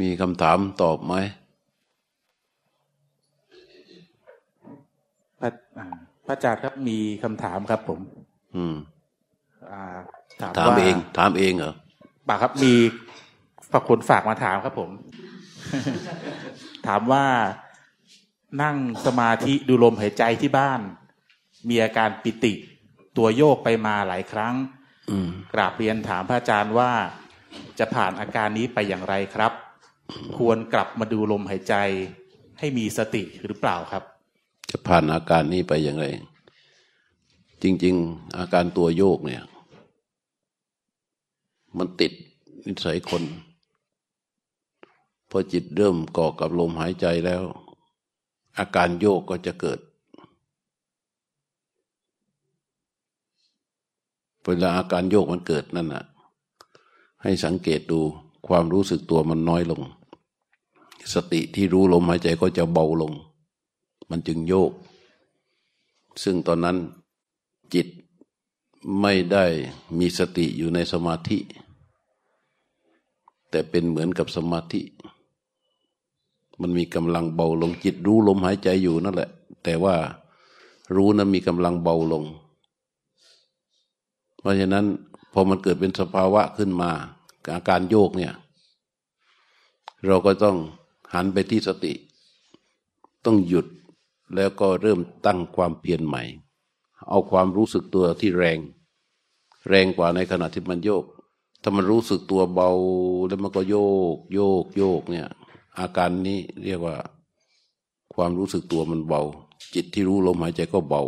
มีคำถามตอบไหมพระพระอาจารย์ครับมีคำถามครับผม อืมถามถามเอง ถามเองเหรอปากครับมีฝากคนฝากมาถามครับผม ถามว่านั่งสมาธิดูลมหายใจที่บ้าน มีอาการปิติ ตัวโยกไปมาหลายครั้งกราบเรียนถามพระอาจารย์ว่าจะผ่านอาการนี้ไปอย่างไรครับ ควรกลับมาดูลมหายใจ ให้มีสติหรือเปล่าครับ จะผ่านอาการนี้ไปอย่างไร จริง ๆ อาการตัวโยกเนี่ย มันติดนิสัยคนพอจิตเริ่มก่อกับลมหายใจแล้ว อาการโยกก็จะเกิดเวลาอาการโยกมันเกิดนั่นน่ะ ให้สังเกตดู ความรู้สึกตัวมันน้อยลง สติที่รู้ลมหายใจก็จะเบาลง มันจึงโยก ซึ่งตอนนั้นจิตไม่ได้มีสติอยู่ในสมาธิ แต่เป็นเหมือนกับสมาธิ มันมีกำลังเบาลงจิตรู้ลมหายใจอยู่นั่นแหละ แต่ว่ารู้นั้นมีกำลังเบาลง เพราะฉะนั้นพอมันเกิดเป็นสภาวะขึ้นมา อาการโยกเนี่ย เราก็ต้องหันไปที่สติ ต้องหยุดแล้วก็เริ่มตั้งความเพียรใหม่ เอาความรู้สึกตัวที่แรง แรงกว่าในขณะที่มันโยก ถ้ามันรู้สึกตัวเบาแล้วมันก็โยก โยกโยกเนี่ย อาการนี้เรียกว่าความรู้สึกตัวมันเบา จิตที่รู้ลมหายใจก็เบา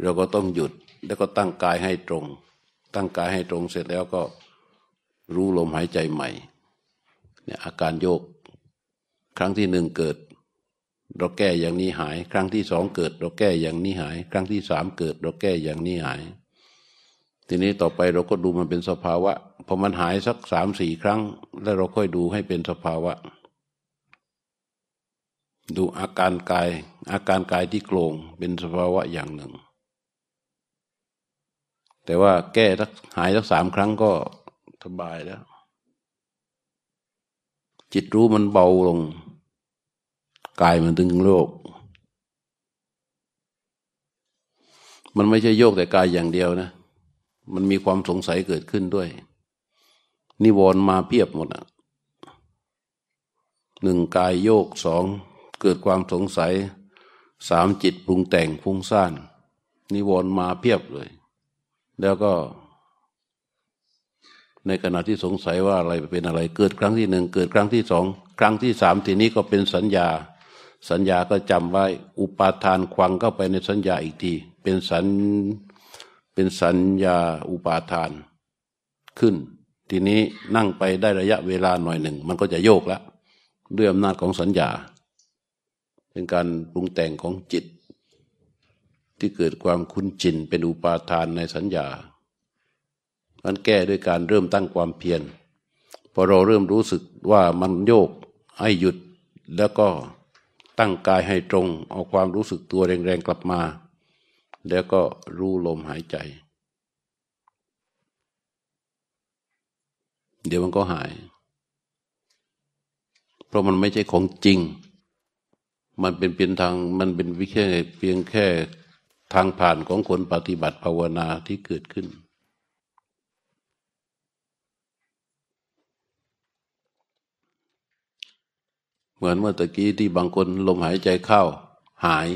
เราก็ต้องหยุดแล้วก็ตั้งกายให้ตรง ตั้งกายให้ตรงเสร็จแล้วก็ รู้ลมหายใจใหม่เนี่ยอาการโยก ครั้งที่หนึ่งเกิด เราแก้อย่างนี้หาย ครั้งที่สองเกิด เราแก้อย่างนี้หาย ครั้งที่สามเกิด เราแก้อย่างนี้หาย ทีนี้ต่อไปเราก็ดูมันเป็นสภาวะพอมันหายสักสามสี่ครั้ง แล้วเราค่อยดูให้เป็นสภาวะ ดูอาการกาย อาการกายที่โกรงเป็นสภาวะอย่างหนึ่ง แต่ว่าแก้สักหายสักสามครั้งก็ สบายแล้ว จิตรู้มันเบาลง กายมันตึงโลก มันไม่ใช่โยกแต่กายอย่างเดียวนะ มันมีความสงสัยเกิดขึ้นด้วย นิวรณ์มาเพียบหมดอะหนึ่งกายโยกสองเกิดความสงสัยสามจิตปรุงแต่งฟุ้งซ่าน นิวรณ์มาเพียบเลย แล้วก็ ในขณะที่สงสัยว่าอะไรเป็นอะไร เกิดครั้งที่หนึ่งเกิดครั้งที่สองครั้งที่สามทีนี้ก็เป็นสัญญา สัญญาก็จำไว้อุปาทานควังเข้าไปในสัญญาอีกที เป็นสัญเป็นสัญญาอุปาทานขึ้น ทีนี้นั่งไปได้ระยะเวลาหน่อยหนึ่ง มันก็จะโยกแล้วด้วยอำนาจของสัญญา เป็นการปรุงแต่งของจิต ที่เกิดความคุ้นจินเป็นอุปาทานในสัญญา มันแก้ด้วยการเริ่มตั้งความเพียรพอเราเริ่มรู้สึกว่ามันโยกให้หยุดแล้วก็ตั้งกายให้ตรง เอาความรู้สึกตัวแรงๆกลับมา แล้วก็รู้ลมหายใจ เดี๋ยวมันก็หาย เพราะมันไม่ใช่ของจริง มันเป็นเพียงทางมันเป็นวิแค่เพียงแค่ทางผ่านของคนปฏิบัติภาวนาที่เกิดขึ้น เหมือนเมื่อตะกี้ที่บางคนลมหายใจเข้าหาย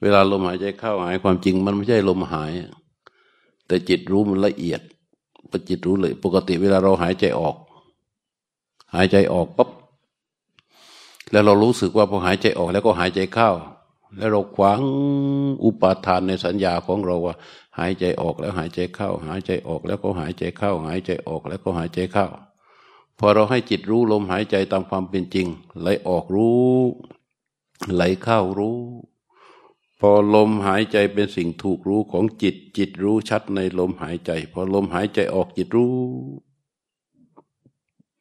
เวลาลมหายใจเข้าหายความจริง มันไม่ใช่ลมหาย แต่จิตรู้มันละเอียดปจิตรู้เลย ปกติเวลาเราหายใจออก หายใจออกปั๊บแล้วเรารู้สึกว่าพอหายใจออกแล้วก็หายใจเข้า แล้วเราขวางอุปาทานในสัญญาของเราว่า หายใจออกแล้วหายใจเข้า หายใจออกแล้วก็หายใจเข้า หายใจออกแล้วก็หายใจเข้า พอเราให้จิตรู้ลมหายใจตามความเป็นจริง ไหลออกรู้ ไหลเข้ารู้ พอลมหายใจเป็นสิ่งถูกรู้ของจิต จิตรู้ชัดในลมหายใจ พอลมหายใจออกจิตรู้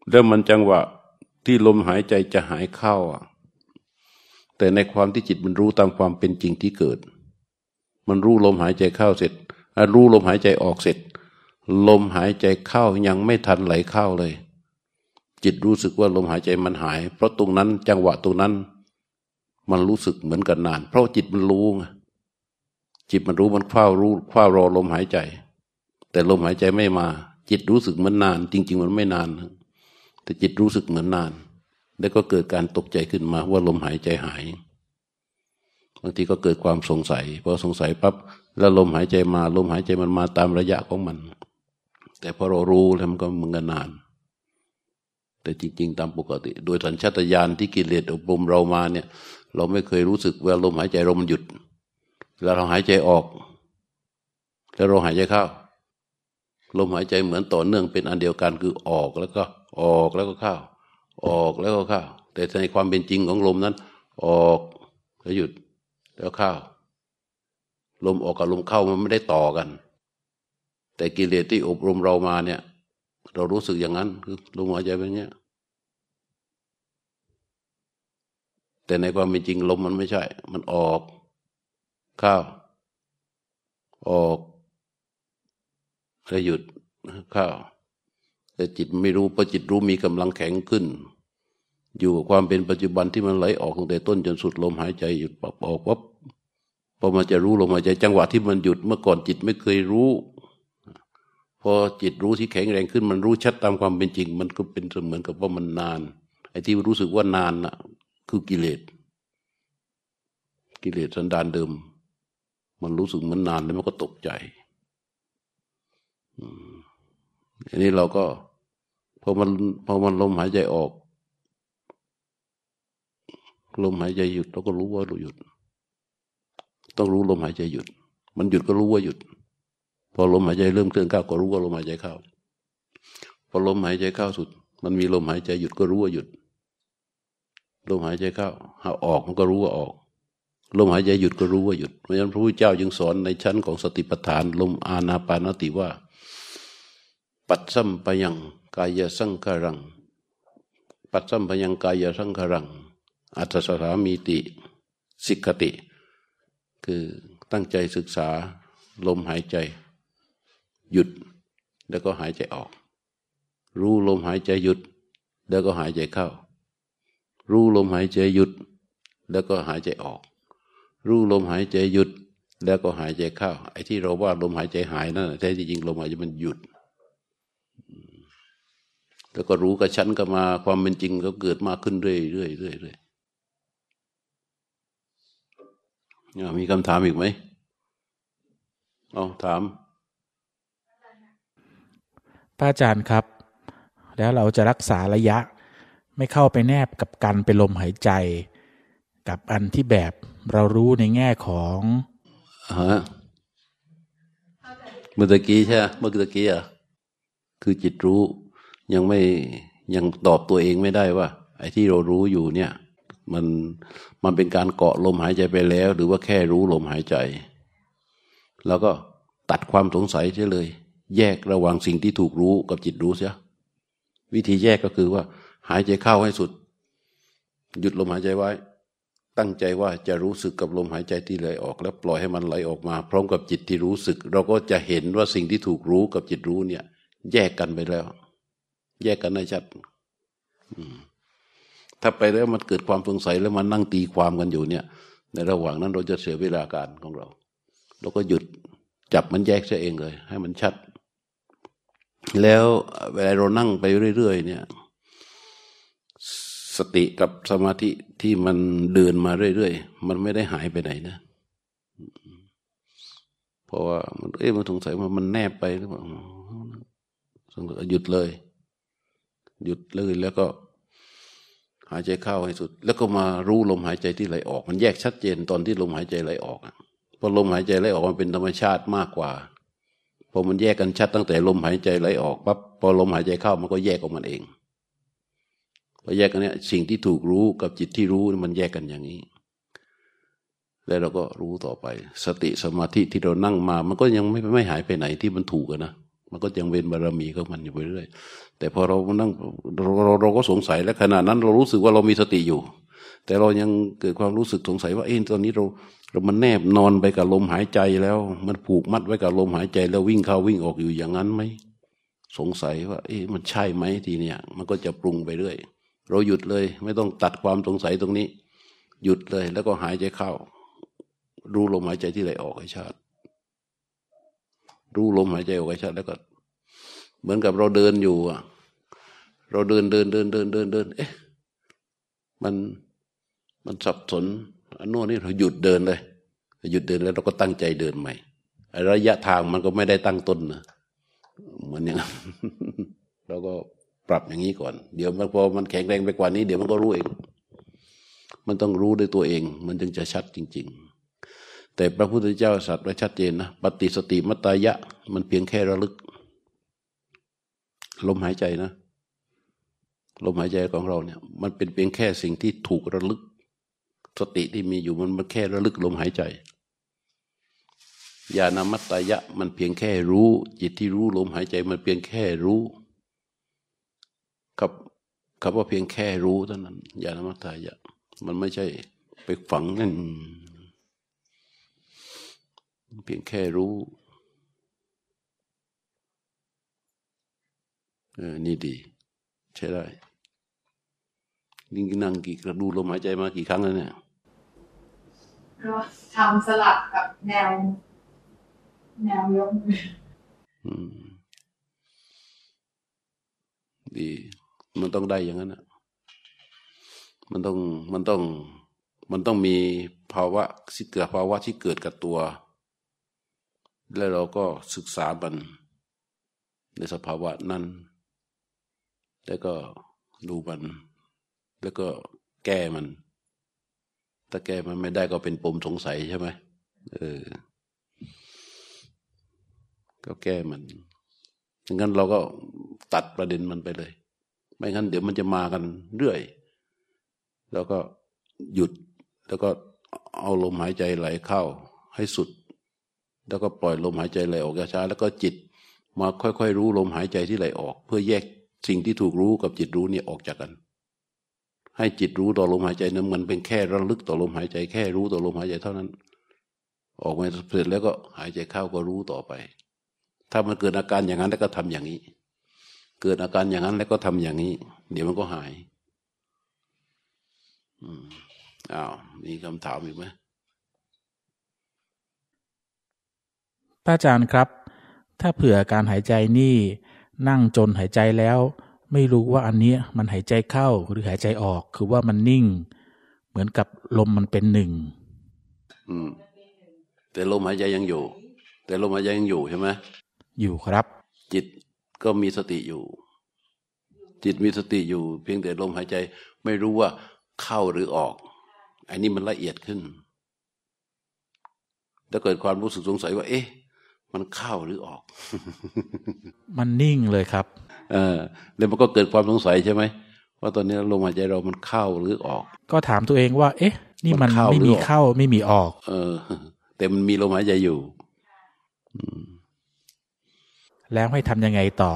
แล้วมันจังหวะที่ลมหายใจจะหายเข้าอะแต่ในความที่จิตมันรู้ตามความเป็นจริงที่เกิด มันรู้ลมหายใจเข้าเสร็จรู้ลมหายใจออกเสร็จ ลมหายใจเข้ายังไม่ทันไหลเข้าเลย จิตรู้สึกว่าลมหายใจมันหาย เพราะตรงนั้นจังหวะตรงนั้น มันรู้สึกเหมือนกันนาน เพราะจิตมันรู้ไงจิตมันรู้มันเฝ้ารู้เฝ้ารอลมหายใจ แต่ลมหายใจไม่มา จิตรู้สึกเหมือนนาน จริง ๆ มันไม่นาน แต่จิตรู้สึกเหมือนนาน แล้วก็เกิดการตกใจขึ้นมาว่าลมหายใจหายบางทีก็เกิดความสงสัยพอสงสัยปั๊บแล้วลมหายใจมา ลมหายใจมันมาตามระยะของมัน แต่พอเรารู้แล้วมันก็มึงกันนาน แต่จริง ๆ ตามปกติ โดยสัญชาตญาณที่กิเลสอบรมเรามาเนี่ย เราไม่เคยรู้สึกเว่าลมหายใจเรามันหยุดแล้วเราหายใจออก แล้วเราหายใจเข้า ลมหายใจเหมือนต่อเนื่องเป็นอันเดียวกันคือออกแล้วก็ออกแล้วก็เข้า ออกแล้วก็เข้า แต่ในความเป็นจริงของลมนั้น ออกแล้วหยุดแล้วเข้า ลมออกกับลมเข้ามันไม่ได้ต่อกัน แต่กิเลสที่อบรมเรามาเนี่ย เรารู้สึกอย่างนั้นคือลมหายใจเป็นเงี้ยแต่ในความเป็นจริงลมมันไม่ใช่ มันออก เข้า ออกแล้วหยุดเข้าแต่จิตไม่รู้พอจิตรู้มีกำลังแข็งขึ้น อยู่กับความเป็นปัจจุบันที่มันไหลออกตั้งแต่ต้นจนสุดลมหายใจหยุดปับออกปั๊บพอมันจะรู้ลมหายใจจังหวะที่มันหยุดเมื่อก่อนจิตไม่เคยรู้ พอจิตรู้ที่แข็งแรงขึ้นมันรู้ชัดตามความเป็นจริง มันก็เป็นเหมือนกับว่ามันนาน ไอ้ที่รู้สึกว่านานน่ะ คือกิเลส กิเลสสันดานเดิม มันรู้สึกมือนนานแล้วมันก็ตกใจอันนี้เราก็พอมันพอมันลมหายใจออก ลมหายใจหยุดเราก็รู้ว่าเราหยุด ต้องรู้ลมหายใจหยุด มันหยุดก็รู้ว่าหยุด พอลมหายใจเริ่มเคลื่อนก้าวก็รู้ว่าลมหายใจเข้า พอลมหายใจเข้าสุด มันมีลมหายใจหยุดก็รู้ว่าหยุด ลมหายใจเข้าหาออกมันก็รู้ว่าออก ลมหายใจหยุดก็รู้ว่าหยุด เพราะฉะนั้นพระพุทธเจ้าจึงสอนในชั้นของสติปัฏฐาน ลมอานาปานติว่า ปัดซ้ำไปยังกายสังขารัง ปัดซ้ำไปยังกายสังขารัง อัตสสามีติสิกติ คือตั้งใจศึกษาลมหายใจ หยุด แล้วก็หายใจออก รู้ลมหายใจหยุด แล้วก็หายใจเข้า รู้ลมหายใจหยุด แล้วก็หายใจออก รู้ลมหายใจหยุด แล้วก็หายใจเข้า ไอ้ที่เราว่าลมหายใจหายนั่นแท้จริงลมหายใจมันหยุด แล้วก็รู้กับชั้นก็มาความเป็นจริงก็เกิดมากขึ้นเรื่อยๆเรื่อยๆมีคำถามอีกไหมเอาถาม พระอาจารย์ครับ แล้วเราจะรักษาระยะ ไม่เข้าไปแนบกับกันเป็นลมหายใจ กับอันที่แบบเรารู้ในแง่ของฮะเมื่อกี้ใช่เมื่อกี้อะคือจิตรู้ยังไม่ยังตอบตัวเองไม่ได้ว่า ไอ้ที่เรารู้อยู่เนี่ย มันมันเป็นการเกาะลมหายใจไปแล้ว หรือว่าแค่รู้ลมหายใจ แล้วก็ตัดความสงสัยเสียเลย แยกระหว่างสิ่งที่ถูกรู้กับจิตรู้เสียวิธีแยกก็คือว่า หายใจเข้าให้สุด หยุดลมหายใจไว้ ตั้งใจว่าจะรู้สึกกับลมหายใจที่ไหลออก แล้วปล่อยให้มันไหลออกมา พร้อมกับจิตที่รู้สึก เราก็จะเห็นว่าสิ่งที่ถูกรู้กับจิตรู้เนี่ย แยกกันไปแล้ว แยกกันได้ชัดถ้าไปแล้วมันเกิดความสงสัยแล้วมันนั่งตีความกันอยู่เนี่ย ในระหว่างนั้นเราจะเสียเวลาการของเราเราก็หยุดจับมันแยกซะเองเลย ให้มันชัด แล้วเวลาเรานั่งไปเรื่อยๆเนี่ย สติกับสมาธิที่มันเดินมาเรื่อยๆ มันไม่ได้หายไปไหนนะเพราะว่ามันเอ๊ะมันสงสัยว่ามันแนบไปหรือเปล่าสงสัยหยุดเลย หยุดเลยแล้วก็หายใจเข้าให้สุด แล้วก็มารู้ลมหายใจที่ไหลออก มันแยกชัดเจนตอนที่ลมหายใจไหลออกเพอลมหายใจไหลออกมันเป็นธรรมชาติมากกว่า พอมันแยกกันชัดตั้งแต่ลมหายใจไหลออกปั๊บพอลมหายใจเข้ามันก็แยกออกมันเองพอแยกกันเนี้ยสิ่งที่ถูกรู้กับจิตที่รู้มันแยกกันอย่างนี้ แล้วเราก็รู้ต่อไป สติสมาธิที่เรานั่งมา มันก็ยังไม่ไม่หายไปไหนที่มันถูกนะมันก็ยังเวนบารมีของมันอยู่ไปเรื่อยแต่พอเรานั่งเราเราเราก็สงสัยแล้วขณะนั้นเรารู้สึกว่าเรามีสติอยู่ แต่เรายังเกิดความรู้สึกสงสัยว่าเอ๊ะตอนนี้เรา เรามันแนบนอนไปกับลมหายใจแล้ว มันผูกมัดไว้กับลมหายใจ แล้ววิ่งเข้าวิ่งออกอยู่อย่างนั้นไหมสงสัยว่า เอ๊ะมันใช่ไหมทีเนี้ยมันก็จะปรุงไปเรื่อยเราหยุดเลย ไม่ต้องตัดความสงสัยตรงนี้ หยุดเลย แล้วก็หายใจเข้า รู้ลมหายใจที่ไหลออกให้ชัดรู้ลมหายใจออกให้ชัดแล้วก็ เหมือนกับเราเดินอยู่อะเราเดินเดินเดินเดินเดินเดิน เอ๊ะมันมันสับสน อันโน้นนี่เราหยุดเดินเลย หยุดเดินแล้วเราก็ตั้งใจเดินใหม่ ระยะทางมันก็ไม่ได้ตั้งต้นนะเหมือนอย่างนั้นเราก็ปรับอย่างนี้ก่อน เดี๋ยวมันพอมันแข็งแรงไปกว่านี้เดี๋ยวมันก็รู้เอง มันต้องรู้ด้วยตัวเอง มันจึงจะชัดจริง ๆ แต่พระพุทธเจ้าสัตว์ไว้ชัดเจนนะปฏิสติมัตตายะ มันเพียงแค่ระลึก ลมหายใจนะลมหายใจของเราเนี่ย มันเป็นเพียงแค่สิ่งที่ถูกระลึก สติที่มีอยู่มันมันแค่ระลึกลมหายใจญาณมัตตายะมันเพียงแค่รู้ จิตที่รู้ลมหายใจมันเพียงแค่รู้กับคำว่าเพียงแค่รู้เท่านั้นญาณมัตตายะ มันไม่ใช่ไปฝังนั่นเพียงแค่รู้เออนี่ดี ใช่ได้ นิ่งนั่งกี่กระดูลมหายใจมากี่ครั้งแล้วเนี่ยก็ทำสลับกับแนว แนวยกมือดี มันต้องได้อย่างนั้นอะ มันต้องมันต้อง มันต้องมีภาวะสิเกิดภาวะที่เกิดกับตัว แล้วเราก็ศึกษามันในสภาวะนั้น แล้วก็ดูมัน แล้วก็แก้มัน ถ้าแก้มันไม่ได้ก็เป็นปมสงสัยใช่ไหมเออ ก็แก้มันดังนั้นเราก็ตัดประเด็นมันไปเลย ไม่งั้นเดี๋ยวมันจะมากันเรื่อย แล้วก็หยุด แล้วก็เอาลมหายใจไหลเข้า ให้สุด แล้วก็ปล่อยลมหายใจไหลออกช้าแล้วก็จิตมาค่อยๆรู้ลมหายใจที่ไหลออก เพื่อแยกสิ่งที่ถูกรู้กับจิตรู้เนี่ยออกจากกัน ให้จิตรู้ต่อลมหายใจนั้นมันเป็นแค่ระลึกต่อลมหายใจ แค่รู้ต่อลมหายใจเท่านั้น ออกมาเสร็จแล้วก็หายใจเข้าก็รู้ต่อไป ถ้ามันเกิดอาการอย่างนั้นแล้วก็ทำอย่างนี้ เกิดอาการอย่างนั้นแล้วก็ทำอย่างนี้ เดี๋ยวมันก็หายอืมอ้าวมีคำถามอีกไหมพระอาจารย์ครับ ถ้าเผื่อการหายใจนี่ นั่งจนหายใจแล้ว ไม่รู้ว่าอันนี้มันหายใจเข้าหรือหายใจออก คือว่ามันนิ่ง เหมือนกับลมมันเป็นหนึ่งอืมแต่ลมหายใจยังอยู่ แต่ลมหายใจยังอยู่ใช่ไหมอยู่ครับ จิตก็มีสติอยู่ จิตมีสติอยู่ เพียงแต่ลมหายใจ ไม่รู้ว่าเข้าหรือออก อันนี้มันละเอียดขึ้นถ้าเกิดความรู้สึกสงสัยว่า เอ๊ะ มันเข้าหรือออก มันนิ่งเลยครับ เออแล้วมันก็เกิดความสงสัยใช่ไหมว่าตอนนี้ลมหายใจเรามันเข้าหรือออก ก็ถามตัวเองว่า เอ๊ะ นี่มันไม่มีเข้าไม่มีออก เออ แต่มันมีลมหายใจอยู่อืมแล้วให้ทำยังไงต่อ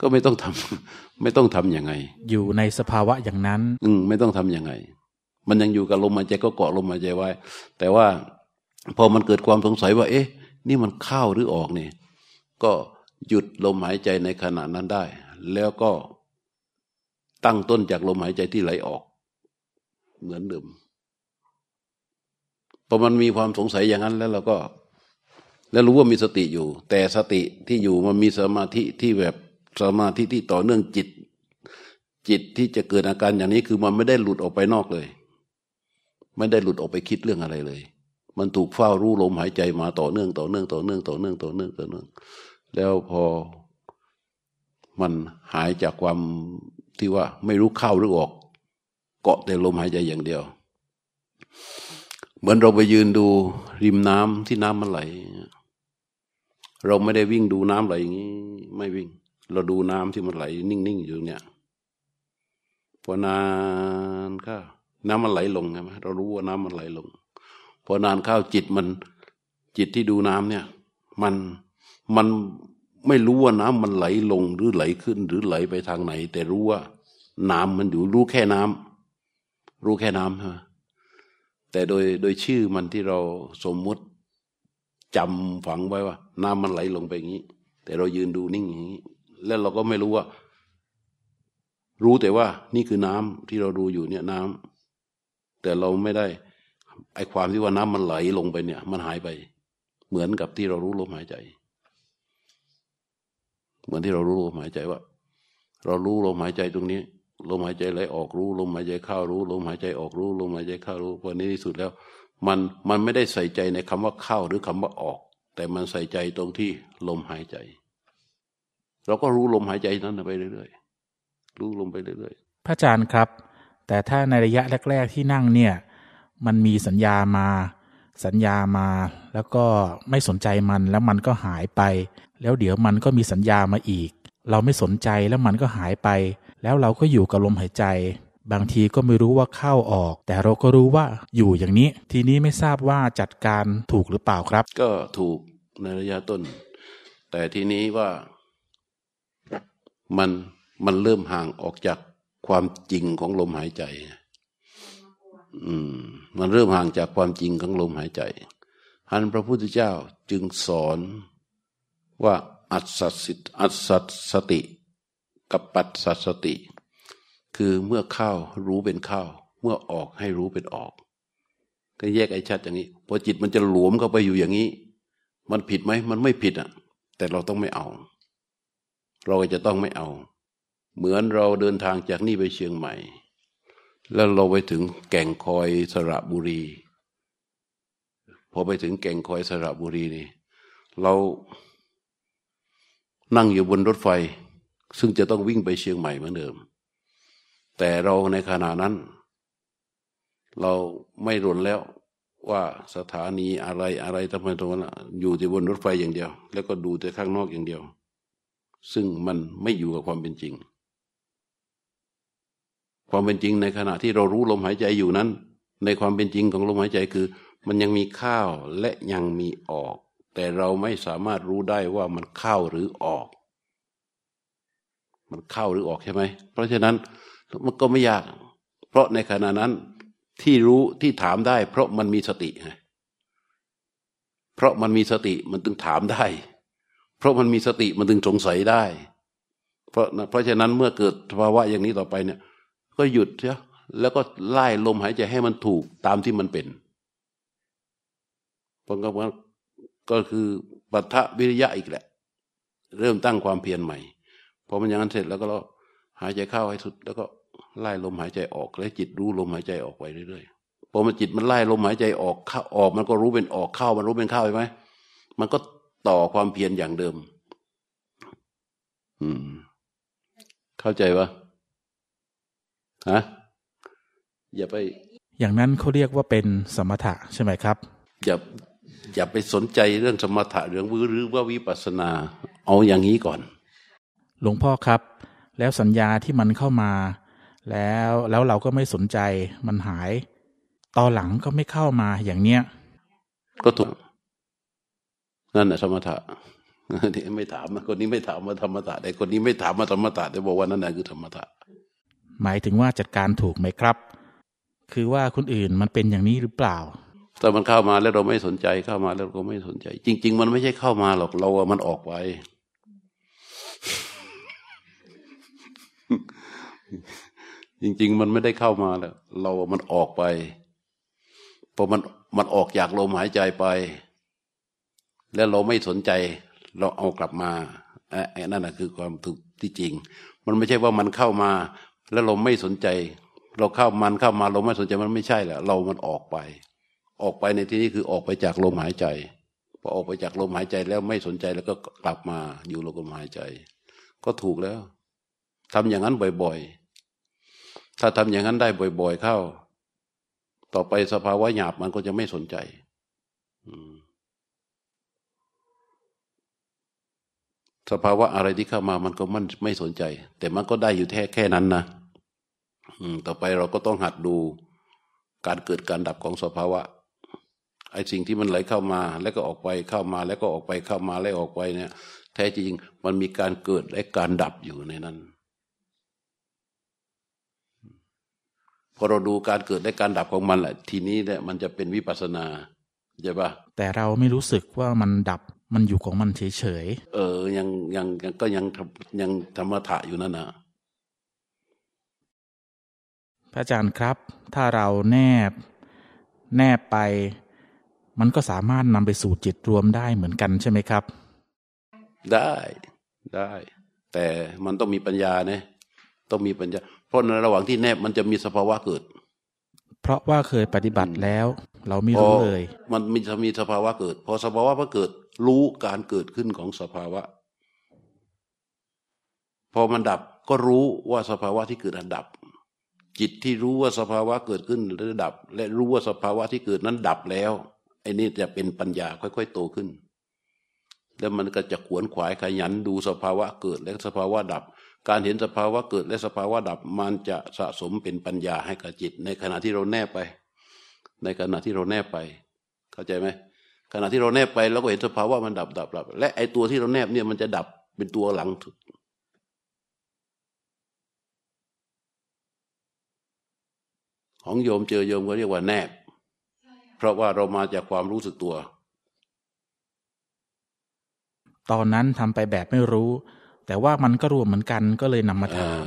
ก็ไม่ต้องทำไม่ต้องทํำยังไง อยู่ในสภาวะอย่างนั้น อืมไม่ต้องทํำยังไง มันยังอยู่กับลมหายใจก็เกาะลมหายใจไว้ แต่ว่าพอมันเกิดความสงสัยว่า เอ๊ะ นี่มันเข้าหรือออกเนี่ยก็หยุดลมหายใจในขณะนั้นได้ แล้วก็ตั้งต้นจากลมหายใจที่ไหลออก เหมือนเดิมพอมันมีความสงสัยอย่างนั้นแล้วเราก็ แล้วรู้ว่ามีสติอยู่ แต่สติที่อยู่มันมีสมาธิที่แบบสมาธิที่ต่อเนื่องจิต จิตที่จะเกิดอาการอย่างนี้คือมันไม่ได้หลุดออกไปนอกเลย ไม่ได้หลุดออกไปคิดเรื่องอะไรเลย มันถูกเฝ้ารู้ลมหายใจมาต่อเนื่องต่อเนื่องต่อเนื่องต่อเนื่องต่อเนื่องต่อเนื่อง แล้วพอ มันหายจากความที่ว่าไม่รู้เข้าหรือออก เกาะแต่ลมหายใจอย่างเดียว เหมือนเราไปยืนดูริมน้ำที่น้ำมันไหล เราไม่ได้วิ่งดูน้ำไหลอย่างนี้ ไม่วิ่ง เราดูน้ำที่มันไหล นิ่งๆอยู่เนี่ยพอนานข้าน้ำมันไหลลงใช่ไหมเรารู้ว่าน้ำมันไหลลงพอนานเข้าจิตมันจิตที่ดูน้ำเนี่ย มันมัน ไม่รู้ว่าน้ำมันไหลลงหรือไหลขึ้น หรือไหลไปทางไหน แต่รู้ว่า น้ำมันอยู่รู้แค่น้ำรู้แค่น้ำใช่ไหมแต่โดยโดยชื่อมันที่เราสมมุติจำฝังไว้ว่า น้ำมันไหลลงไปอย่างนี้ แต่เรายืนดูนิ่งอย่างนี้ แล้วเราก็ไม่รู้ว่า รู้แต่ว่า นี่คือน้ำที่เราดูอยู่เนี่ยน้ำแต่เราไม่ได้ ไอความที่ว่าน้ำมันไหลลงไปเนี่ย มันหายไป เหมือนกับที่เรารู้ลมหายใจ เหมือนที่เรารู้ลมหายใจว่า เรารู้ลมหายใจตรงนี้ลมหายใจไหลออกรู้ลมหายใจเข้ารู้ลมหายใจออกรู้ลมหายใจเข้ารู้พอนี้ที่สุดแล้ว มันมันไม่ได้ใส่ใจในคำว่าเข้าหรือคำว่าออก แต่มันใส่ใจตรงที่ลมหายใจ เราก็รู้ลมหายใจนั้นไปเรื่อยๆรู้ลมไปเรื่อยๆพระอาจารย์ครับ แต่ถ้าในระยะแรก ๆ ที่นั่งเนี่ย มันมีสัญญามา สัญญามา แล้วก็ไม่สนใจมันแล้วมันก็หายไป แล้วเดี๋ยวมันก็มีสัญญามาอีก เราไม่สนใจแล้วมันก็หายไป แล้วเราก็อยู่กับลมหายใจ บางทีก็ไม่รู้ว่าเข้าออก แต่เราก็รู้ว่าอยู่อย่างนี้ ทีนี้ไม่ทราบว่าจัดการถูกหรือเปล่าครับ ก็ถูกในระยะต้น แต่ทีนี้ว่ามันมันเริ่มห่างออกจากความจริงของลมหายใจ อืม มันเริ่มห่างจากความจริงของลมหายใจอันพระพุทธเจ้าจึงสอน ว่าอัศสิตอัศสติ กับปัสสัสติ คือเมื่อเข้ารู้เป็นเข้า เมื่อออกให้รู้เป็นออก ก็แยกไอ้ชัดอย่างนี้พอจิตมันจะหลวมเข้าไปอยู่อย่างนี้ มันผิดไหมมันไม่ผิดอะ แต่เราต้องไม่เอา เราจะต้องไม่เอา เหมือนเราเดินทางจากนี่ไปเชียงใหม่ แล้วเราไปถึงแก่งคอยสระบุรีพอไปถึงแก่งคอยสระบุรีนี่เรา นั่งอยู่บนรถไฟ ซึ่งจะต้องวิ่งไปเชียงใหม่เหมือนเดิม แต่เราในขณะนั้น เราไม่รนแล้วว่าสถานีอะไรอะไรทำไมตรงนั้นอยู่ที่บนรถไฟอย่างเดียว แล้วก็ดูแต่ข้างนอกอย่างเดียว ซึ่งมันไม่อยู่กับความเป็นจริง ความเป็นจริงในขณะที่เรารู้ลมหายใจอยู่นั้น ในความเป็นจริงของลมหายใจคือ มันยังมีข้าวและยังมีออก แต่เราไม่สามารถรู้ได้ว่ามันเข้าหรือออก มันเข้าหรือออกใช่ไหม เพราะฉะนั้นมันก็ไม่ยาก เพราะในขณะนั้นที่รู้ที่ถามได้ เพราะมันมีสติไงเพราะมันมีสติมันถึงถามได้ เพราะมันมีสติมันถึงสงสัยได้ เพราะเพราะฉะนั้นเมื่อเกิดภาวะอย่างนี้ต่อไปเนี่ย ก็หยุดเสียแล้วก็ไล่ลมหายใจให้มันถูกตามที่มันเป็นผลก็ ก็คือปัทะวิริยะอีกแหละ เริ่มตั้งความเพียรใหม่พอมันอย่างนั้นเสร็จแล้วก็เราหายใจเข้าให้สุด แล้วก็ไล่ลมหายใจออกแล้วจิตรู้ลมหายใจออกไปเรื่อยๆพอมันจิตมันไล่ลมหายใจออกเข้าออก มันก็รู้เป็นออกเข้า มันรู้เป็นเข้าใช่ไหมมันก็ต่อความเพียรอย่างเดิม อืม เข้าใจปะฮะอย่าไป อย่างนั้นเขาเรียกว่าเป็นสมถะใช่ไหมครับอย่า อย่าไปสนใจเรื่องสมถะเรื่องวิหรือว่าวิปัสนา เอาอย่างนี้ก่อน หลวงพ่อครับ แล้วสัญญาที่มันเข้ามา แล้วแล้วเราก็ไม่สนใจมันหายตอนหลังก็ไม่เข้ามาอย่างเนี้ย ก็ถูก นั่นแหละธรรมถะที่ไม่ถามคนนี้ไม่ถามมาธรรมถะแต่คนนี้ไม่ถามมาธรรมถะแต่บอกว่านั่นแหละคือธรรมถะหมายถึงว่าจัดการถูกไหมครับ คือว่าคนอื่นมันเป็นอย่างนี้หรือเปล่า แต่มันเข้ามาแล้วเราไม่สนใจเข้ามาแล้วก็ไม่สนใจ จริง ๆ มันไม่ใช่เข้ามาหรอกเราอะมันออกไป จริง ๆ มันไม่ได้เข้ามาแล้วเรามันออกไปพอมันมันออกจากลมหายใจไป แล้วเราไม่สนใจ เราเอากลับมาไอ้นั่นแหะคือความถูกที่จริง มันไม่ใช่ว่ามันเข้ามา แล้วเราไม่สนใจ เราเข้ามันเข้ามา เราไม่สนใจมันไม่ใช่แหละเรามันออกไป ออกไปในที่นี้คือออกไปจากลมหายใจพอออกไปจากลมหายใจแล้วไม่สนใจแล้วก็กลับมาอยู่ลมหายใจ ก็ถูกแล้วทำอย่างนั้นบ่อยๆ ถ้าทำอย่างนั้นได้บ่อย ๆ เข้า ต่อไปสภาวะหยาบมันก็จะไม่สนใจสภาวะอะไรที่เข้ามามันก็มันไม่สนใจ แต่มันก็ได้อยู่แค่แค่นั้นนะต่อไปเราก็ต้องหัดดูการเกิดการดับของสภาวะ ไอ้สิ่งที่มันไหลเข้ามาแล้วก็ออกไปเข้ามาแล้วก็ออกไปเข้ามาแล้วออกไปเนี่ย แท้จริงมันมีการเกิดและการดับอยู่ในนั้นพอเราดูการเกิดและการดับของมันแหละทีนี้เนี่ยมันจะเป็นวิปัสนาใช่ปะแต่เราไม่รู้สึกว่ามันดับมันอยู่ของมันเฉยๆเออ ยังยังยังก็ยังยังธรรมะอยู่นั่นนะพระอาจารย์ครับ ถ้าเราแนบ แนบไป มันก็สามารถนำไปสู่จิตรวมได้เหมือนกันใช่ไหมครับ ได้ได้ แต่มันต้องมีปัญญาเนี่ยต้องมีปัญญา เพราะในระหว่างที่แนบมันจะมีสภาวะเกิด เพราะว่าเคยปฏิบัติแล้ว เราไม่รู้เลย มันมีจะมีสภาวะเกิด พอสภาวะพอเกิด รู้การเกิดขึ้นของสภาวะ พอมันดับก็รู้ว่าสภาวะที่เกิดดับ จิตที่รู้ว่าสภาวะเกิดขึ้นหรือดับ และรู้ว่าสภาวะที่เกิดนั้นดับแล้ว ไอ้นี่จะเป็นปัญญาค่อยๆโตขึ้น แล้วมันก็จะขวนขวายขยันดูสภาวะเกิดและสภาวะดับ การเห็นสภาวะเกิดและสภาวะดับ มันจะสะสมเป็นปัญญาให้กับจิต ในขณะที่เราแนบไป ในขณะที่เราแนบไป เข้าใจไหมขณะที่เราแนบไปเราก็เห็นสภาวะมันดับดับดับและไอตัวที่เราแนบเนี่ยมันจะดับเป็นตัวหลังของโยมเจอโยมก็เรียกว่าแนบ เพราะว่าเรามาจากความรู้สึกตัว ตอนนั้นทำไปแบบไม่รู้ แต่ว่ามันก็รวมเหมือนกันก็เลยนำมาถาม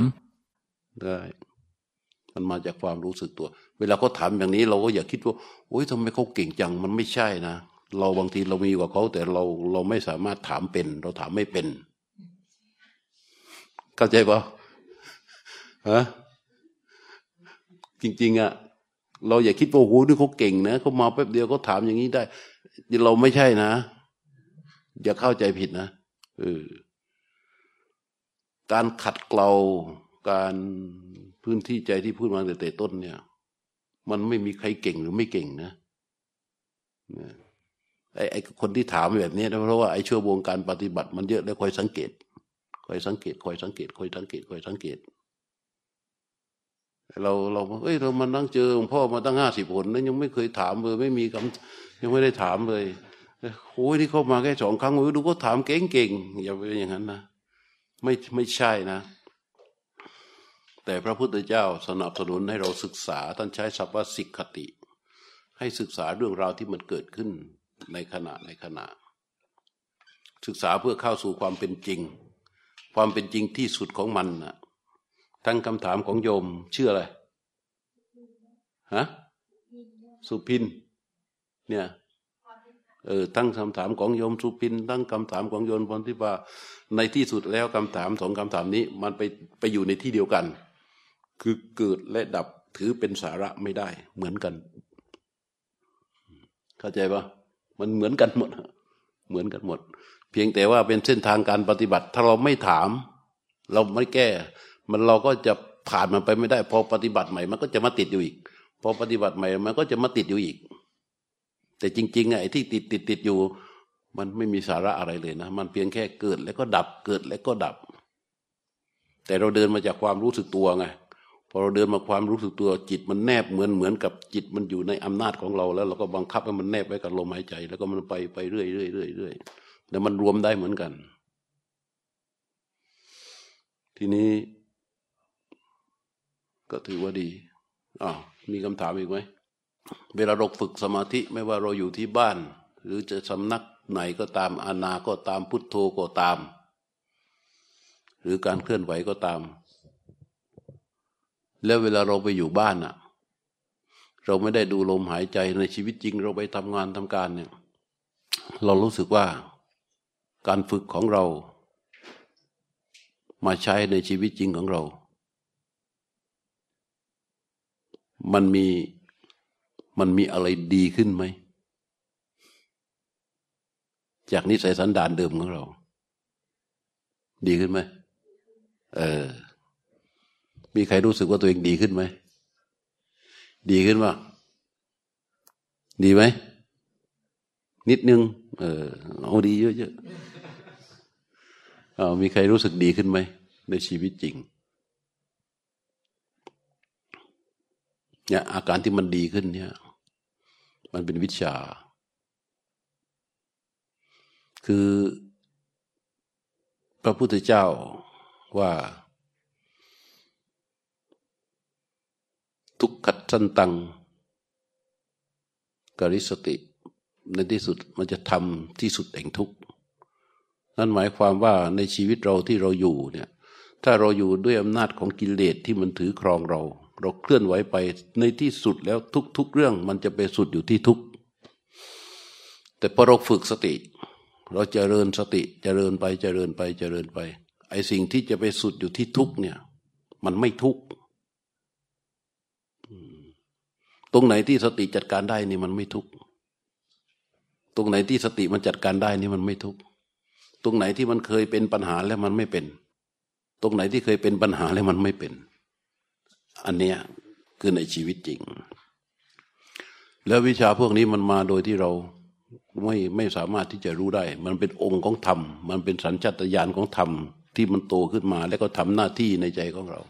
ได้มันมาจากความรู้สึกตัว เวลาเขาถามอย่างนี้เราก็อย่าคิดว่าโอ้ยทำไมเขาเก่งจังมันไม่ใช่นะ เราบางทีเรามีกว่าเขาแต่เราเราไม่สามารถถามเป็น เราถามไม่เป็น เข้าใจปะฮะจริง ๆอะ เราอย่าคิดว่าโอ้โหนี่เขาเก่งนะเขามาแป๊บเดียวเขาถามอย่างนี้ได้ เราไม่ใช่นะ อย่าเข้าใจผิดนะเออการขัดเกลาการพื้นที่ใจที่พูดมาแต่แต่ต้นเนี่ย มันไม่มีใครเก่งหรือไม่เก่งนะไอ้ไอ้คนที่ถามแบบนี้เพราะว่าไอ้ชั่ววงการปฏิบัติมันเยอะแล้วคอยสังเกตคอยสังเกตคอยสังเกตคอยสังเกตคอยสังเกต เราเราเอ้ยเรามานั่งเจอหลวงพ่อมาตั้งห้าสิบคนนั้นยังไม่เคยถามเลยไม่มีคำยังไม่ได้ถามเลยโอ้ยที่เข้ามาแค่สองครั้งดูก็ถามเก่งๆอย่าไปอย่างนั้นนะไม่ไม่ใช่นะ แต่พระพุทธเจ้าสนับสนุนให้เราศึกษาท่านใช้ศัพท์ว่าสิกขติ ให้ศึกษาเรื่องราวที่มันเกิดขึ้นในขณะในขณะ ศึกษาเพื่อเข้าสู่ความเป็นจริง ความเป็นจริงที่สุดของมันนะ ทั้งคำถามของโยมชื่ออะไรฮะสุพิน เนี่ยเออตั้งคำถามของโยมสุพินตั้งคำถามของโยมพรทิพาในที่สุดแล้วคำถามสองคำถามนี้ มันไปไปอยู่ในที่เดียวกัน คือเกิดและดับถือเป็นสาระไม่ได้ เหมือนกัน เข้าใจปะมันเหมือนกันหมด เหมือนกันหมด เพียงแต่ว่าเป็นเส้นทางการปฏิบัติ ถ้าเราไม่ถาม เราไม่แก้ มันเราก็จะผ่านมันไปไม่ได้ พอปฏิบัติใหม่มันก็จะมาติดอยู่อีก พอปฏิบัติใหม่มันก็จะมาติดอยู่อีก แต่จริงๆไอ้ที่ติดติดติดอยู่ มันไม่มีสาระอะไรเลยนะ มันเพียงแค่เกิดแล้วก็ดับเกิดแล้วก็ดับ แต่เราเดินมาจากความรู้สึกตัวไงพอเราเดินมาความรู้สึกตัวจิตมันแนบเหมือนเหมือนกับจิตมันอยู่ในอำนาจของเราแล้วเราก็บังคับให้มันแนบไว้กับลมหายใจ แล้วก็มันไปไปเรื่อยเรื่อยเรื่อยเรื่อยแล้วมันรวมได้เหมือนกัน ทีนี้ ก็ถือว่าดีอ้าวมีคำถามอีกไหมเวลาเราฝึกสมาธิไม่ว่าเราอยู่ที่บ้าน หรือจะสำนักไหนก็ตามอานาก็ตามพุทโธก็ตาม หรือการเคลื่อนไหวก็ตาม แล้วเวลาเราไปอยู่บ้านอะเราไม่ได้ดูลมหายใจในชีวิตจริง เราไปทำงานทำการเนี่ย เรารู้สึกว่าการฝึกของเรา มาใช้ในชีวิตจริงของเรา มันมีมันมีอะไรดีขึ้นไหม จากนิสัยสันดานเดิมของเรา ดีขึ้นไหมเออ มีใครรู้สึกว่าตัวเองดีขึ้นไหม ดีขึ้นว่าดีไหม นิดนึง เออเอาดีเยอะๆเอามีใครรู้สึกดีขึ้นไหม ในชีวิตจริง เนี่ยอาการที่มันดีขึ้นเนี่ย มันเป็นวิชา คือพระพุทธเจ้าว่า ทุกขัดสันตังกริสติ ในที่สุดมันจะทำที่สุดแห่งทุกข์นั่นหมายความว่าในชีวิตเราที่เราอยู่เนี่ย ถ้าเราอยู่ด้วยอำนาจของกิเลสที่มันถือครองเรา เราเคลื่อนไหวไปในที่สุดแล้วทุก ๆ เรื่องมันจะไปสุดอยู่ที่ทุก แต่พอเราฝึกสติ เราจเจริญสติจเจริญไปจเจริญไปจเจริญไป ไอสิ่งที่จะไปสุดอยู่ที่ทุกเนี่ย มันไม่ทุกตรงไหนที่สติจัดการได้นี่มันไม่ทุกตรงไหนที่สติมันจัดการได้นี่มันไม่ทุกตรงไหนที่มันเคยเป็นปัญหาแล้วมันไม่เป็น ตรงไหนที่เคยเป็นปัญหาแล้วมันไม่เป็น อันเนี้ยคือในชีวิตจริง แล้ววิชาพวกนี้มันมาโดยที่เราไม่ไม่สามารถที่จะรู้ได้ มันเป็นองค์ของธรรม มันเป็นสัญชาตญาณของธรรม ที่มันโตขึ้นมา แล้วก็ทำหน้าที่ในใจของเรา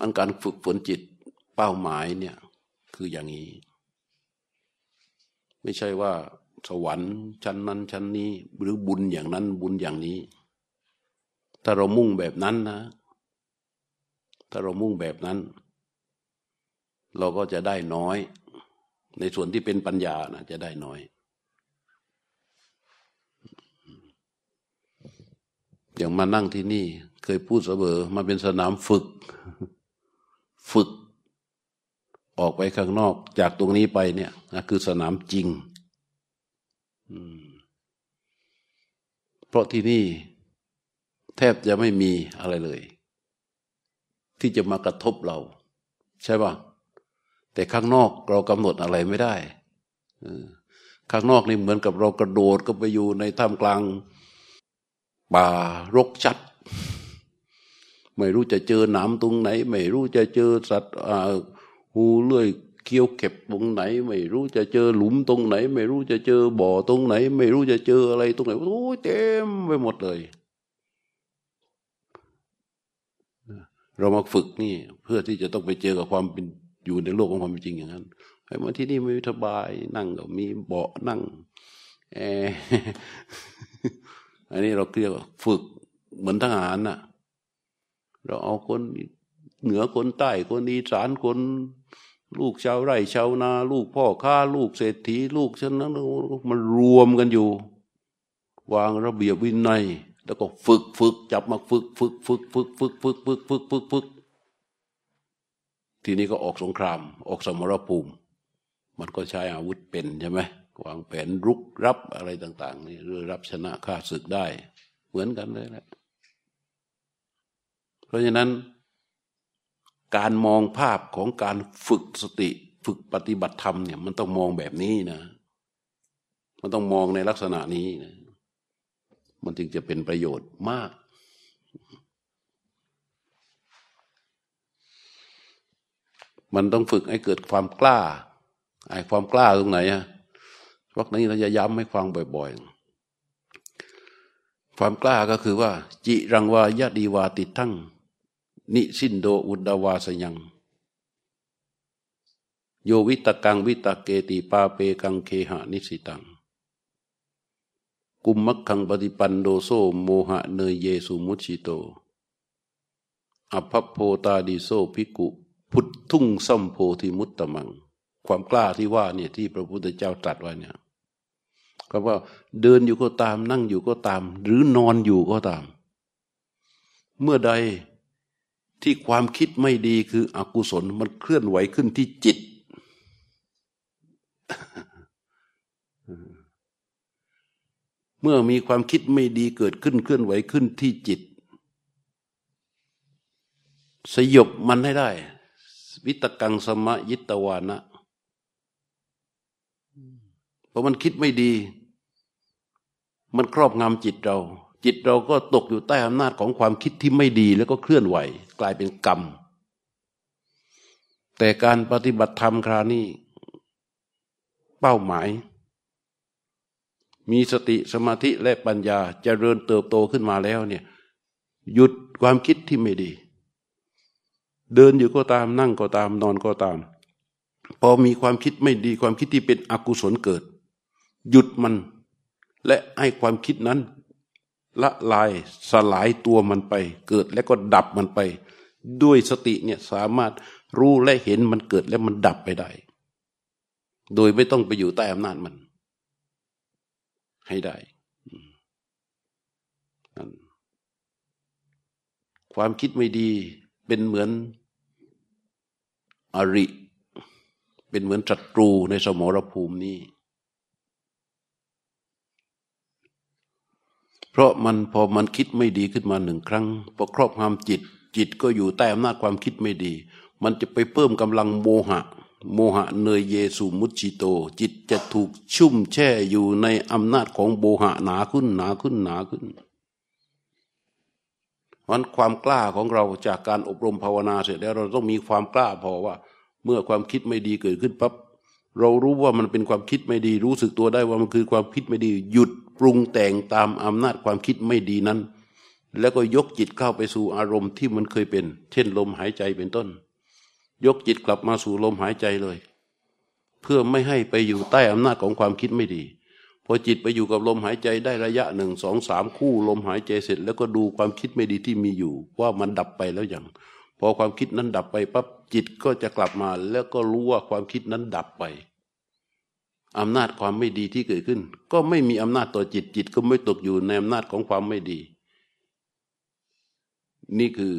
อันการฝึกฝนจิตเป้าหมายเนี่ยคืออย่างนี้ ไม่ใช่ว่าสวรรค์ชั้นนั้นชั้นนี้ หรือบุญอย่างนั้นบุญอย่างนี้ ถ้าเรามุ่งแบบนั้นนะ ถ้าเรามุ่งแบบนั้น เราก็จะได้น้อย ในส่วนที่เป็นปัญญานะจะได้น้อย อย่างมานั่งที่นี่ เคยพูดเสมอมาเป็นสนามฝึก ฝึก ออกไปข้างนอก จากตรงนี้ไปเนี่ยนะคือสนามจริงเพราะที่นี่แทบจะไม่มีอะไรเลย ที่จะมากระทบเรา ใช่ป่ะแต่ข้างนอกเรากำหนดอะไรไม่ได้ข้างนอกนี่เหมือนกับเรากระโดดก็ไปอยู่ในท่ามกลางป่ารกชัด ไม่รู้จะเจอหนามตรงไหน ไม่รู้จะเจอสัตว์หูเลื่อยเคี้ยวเก็บตรงไหน ไม่รู้จะเจอหลุมตรงไหน ไม่รู้จะเจอบ่อตรงไหน ไม่รู้จะเจออะไรตรงไหนโอ้ยเต็มไปหมดเลย เรามาฝึกนี่ เพื่อที่จะต้องไปเจอกับความเป็นอยู่ในโลกของความเป็นจริงอย่างนั้นไอ้มาที่นี่ไม่สบายนั่งก็มีเบาะนั่งแออันนี้เราเรียกว่าฝึกเหมือนทหารน่ะ เราเอาคนเหนือคนใต้คนอีสานคนลูกชาวไร่ชาวนา ลูกพ่อค้า ลูกเศรษฐี ลูกฉันนั้นมันรวมกันอยู่ วางระเบียบวินัย แล้วก็ฝึกฝึกจับมาฝึกฝึกฝึกฝึกฝึกฝึกฝึกฝึกฝึกฝึกทีนี้ก็ออกสงคราม ออกสมรภูมิ มันก็ใช้อาวุธเป็นใช่ไหมวางแผนรุกรับอะไรต่าง ๆ นี่เรือรับชนะข้าศึกได้ เหมือนกันเลยแหละเพราะฉะนั้น การมองภาพของการฝึกสติ ฝึกปฏิบัติธรรมเนี่ย มันต้องมองแบบนี้นะ มันต้องมองในลักษณะนี้นะ มันจึงจะเป็นประโยชน์มาก มันต้องฝึกให้เกิดความกล้า ไอ้ความกล้าตรงไหนอะวักนี้เราจะย้ำให้ฟังบ่อยๆ ความกล้าก็คือว่า จิรังวายดีวาติดทั้งนิสินโดอุดาวาสยัง โยวิตกังวิตเกติปาเปกังเคหะนิสิตัง กุมมักขังปฏิปันโดโซโมหะเนยเยสุมุชิโตอภัพโพตาดิโซภิกุ พุททุ่งสัมโพธิมุตตมัง ความกล้าที่ว่าเนี่ยที่พระพุทธเจ้าตรัสไว้เนี่ยก็ว่าเดินอยู่ก็ตามนั่งอยู่ก็ตาม หรือนอนอยู่ก็ตาม เมื่อใดที่ความคิดไม่ดีคืออกุศลมันเคลื่อนไหวขึ้นที่จิต เมื่อมีความคิดไม่ดีเกิดขึ้นเคลื่อนไหวขึ้นที่จิต สยบมันให้ได้ วิตกังสมะยิตวานะเพราะมันคิดไม่ดี มันครอบงำจิตเรา จิตเราก็ตกอยู่ใต้อำนาจของความคิดที่ไม่ดีแล้วก็เคลื่อนไหว กลายเป็นกรรม แต่การปฏิบัติธรรมครานี้ เป้าหมาย มีสติสมาธิและปัญญาจเจริญเติบโตขึ้นมาแล้วเนี่ยหยุดความคิดที่ไม่ดี เดินอยู่ก็ตามนั่งก็ตามนอนก็ตาม พอมีความคิดไม่ดีความคิดที่เป็นอกุศลเกิด หยุดมันและให้ความคิดนั้นละลายสลายตัวมันไป เกิดแล้วก็ดับมันไป ด้วยสติเนี่ยสามารถรู้และเห็นมันเกิดแล้วมันดับไปได้ โดยไม่ต้องไปอยู่ใต้อำนาจมัน ให้ได้นั่นความคิดไม่ดีเป็นเหมือนอริ เป็นเหมือนศัตรูในสมรภูมินี้ เพราะมันพอมันคิดไม่ดีขึ้นมาหนึ่งครั้งพอครอบงำจิต จิตก็อยู่ใต้อำนาจความคิดไม่ดี มันจะไปเพิ่มกำลังโมหะ โมหะเนยเยสุมุจิโต จิตจะถูกชุ่มแช่อยู่ในอำนาจของโมหะหนาขึ้นหนาขึ้นหนาขึ้นมันความกล้าของเราจากการอบรมภาวนาเสร็จแล้วเราต้องมีความกล้าพอว่า เมื่อความคิดไม่ดีเกิดขึ้นปั๊บเรารู้ว่ามันเป็นความคิดไม่ดี รู้สึกตัวได้ว่ามันคือความคิดไม่ดี หยุดปรุงแต่งตามอำนาจความคิดไม่ดีนั้น แล้วก็ยกจิตเข้าไปสู่อารมณ์ที่มันเคยเป็น เช่นลมหายใจเป็นต้น ยกจิตกลับมาสู่ลมหายใจเลย เพื่อไม่ให้ไปอยู่ใต้อำนาจของความคิดไม่ดี พอจิตไปอยู่กับลมหายใจได้ระยะหนึ่งสองสามคู่ลมหายใจเสร็จ แล้วก็ดูความคิดไม่ดีที่มีอยู่ ว่ามันดับไปแล้วอย่าง พอความคิดนั้นดับไปปั๊บจิตก็จะกลับมา แล้วก็รู้ว่าความคิดนั้นดับไปอำนาจความไม่ดีที่เกิดขึ้น ก็ไม่มีอำนาจต่อจิตจิตก็ไม่ตกอยู่ในอำนาจของความไม่ดี นี่คือ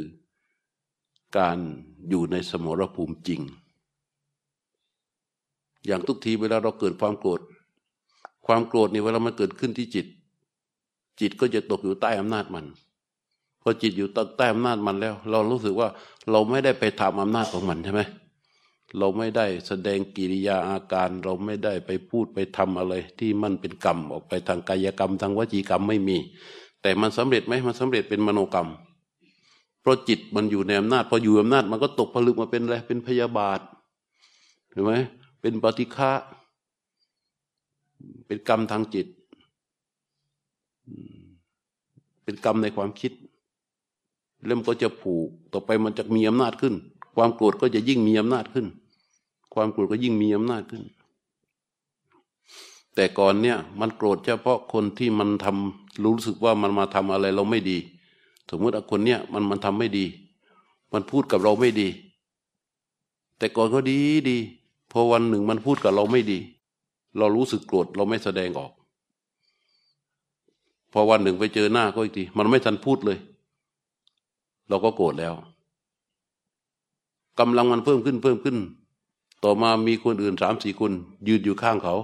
การ อยู่ในสมรภูมิจริง อย่างทุกทีเวลาเราเกิดความโกรธ ความโกรธนี่เวลามันเกิดขึ้นที่จิต จิตก็จะตกอยู่ใต้อำนาจมัน พอจิตอยู่ใต้อำนาจมันแล้ว เรารู้สึกว่าเราไม่ได้ไปทำอำนาจของมันใช่ไหมเราไม่ได้แสดงกิริยาอาการ เราไม่ได้ไปพูดไปทำอะไร ที่มันเป็นกรรมออกไปทางกายกรรม ทางวจีกรรมไม่มี แต่มันสำเร็จไหมมันสำเร็จเป็นมโนกรรม เพราะจิตมันอยู่ในอำนาจพออยู่อำนาจมันก็ตกผลึกมาเป็นอะไรเป็นพยาบาทเห็นไหมเป็นปฏิฆะเป็นกรรมทางจิต เป็นกรรมในความคิดเริ่มก็จะผูกต่อไปมันจะมีอำนาจขึ้น ความโกรธก็จะยิ่งมีอำนาจขึ้น ความโกรธก็ยิ่งมีอำนาจขึ้น แต่ก่อนเนี่ย มันโกรธเฉพาะคนที่มันทำรู้สึกว่ามันมาทำอะไรเราไม่ดี สมมติคนเนี้ยมันมันทำไม่ดี มันพูดกับเราไม่ดี แต่ก่อนก็ดีดีพอวันหนึ่งมันพูดกับเราไม่ดี เรารู้สึกโกรธเราไม่แสดงออกพอวันหนึ่งไปเจอหน้าก็อีกทีมันไม่ทันพูดเลย เราก็โกรธแล้วกำลังมันเพิ่มขึ้นเพิ่มขึ้น ต่อมามีคนอื่นสามสี่คน ยืนอยู่ข้างเขา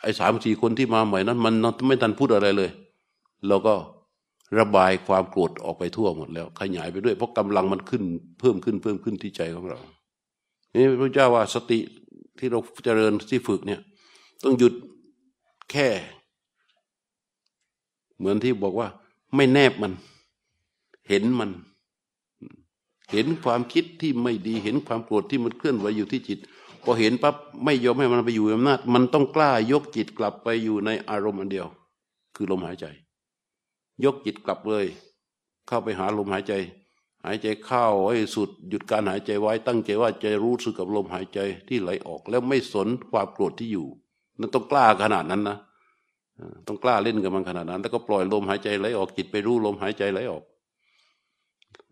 ไอ้สามสี่คนที่มาใหม่นั้น มันไม่ทันพูดอะไรเลย เราก็ ระบายความโกรธออกไปทั่วหมดแล้ว ขยายไปด้วย เพราะกำลังมันขึ้นเพิ่มขึ้นเพิ่มขึ้นที่ใจของเรานี่พระเจ้าว่าสติที่เราเจริญที่ฝึกเนี่ย ต้องหยุดแค่ เหมือนที่บอกว่า ไม่แนบมัน เห็นมัน เห็นความคิดที่ไม่ดีเห็นความโกรธที่มันเคลื่อนไหวอยู่ที่จิตพอเห็นปั๊บไม่ยอมให้มันไปอยู่อำนาจ มันต้องกล้ายกจิตกลับไปอยู่ในอารมณ์อันเดียว คือลมหายใจ ยกจิตกลับเลย เข้าไปหาลมหายใจ หายใจเข้าให้สุดหยุดการหายใจไว้ตั้งใจว่าจะรู้สึกกับลมหายใจที่ไหลออก แล้วไม่สนความโกรธที่อยู่นั่นต้องกล้าขนาดนั้นนะต้องกล้าเล่นกับมันขนาดนั้น แล้วก็ปล่อยลมหายใจไหลออกจิตไปรู้ลมหายใจไหลออก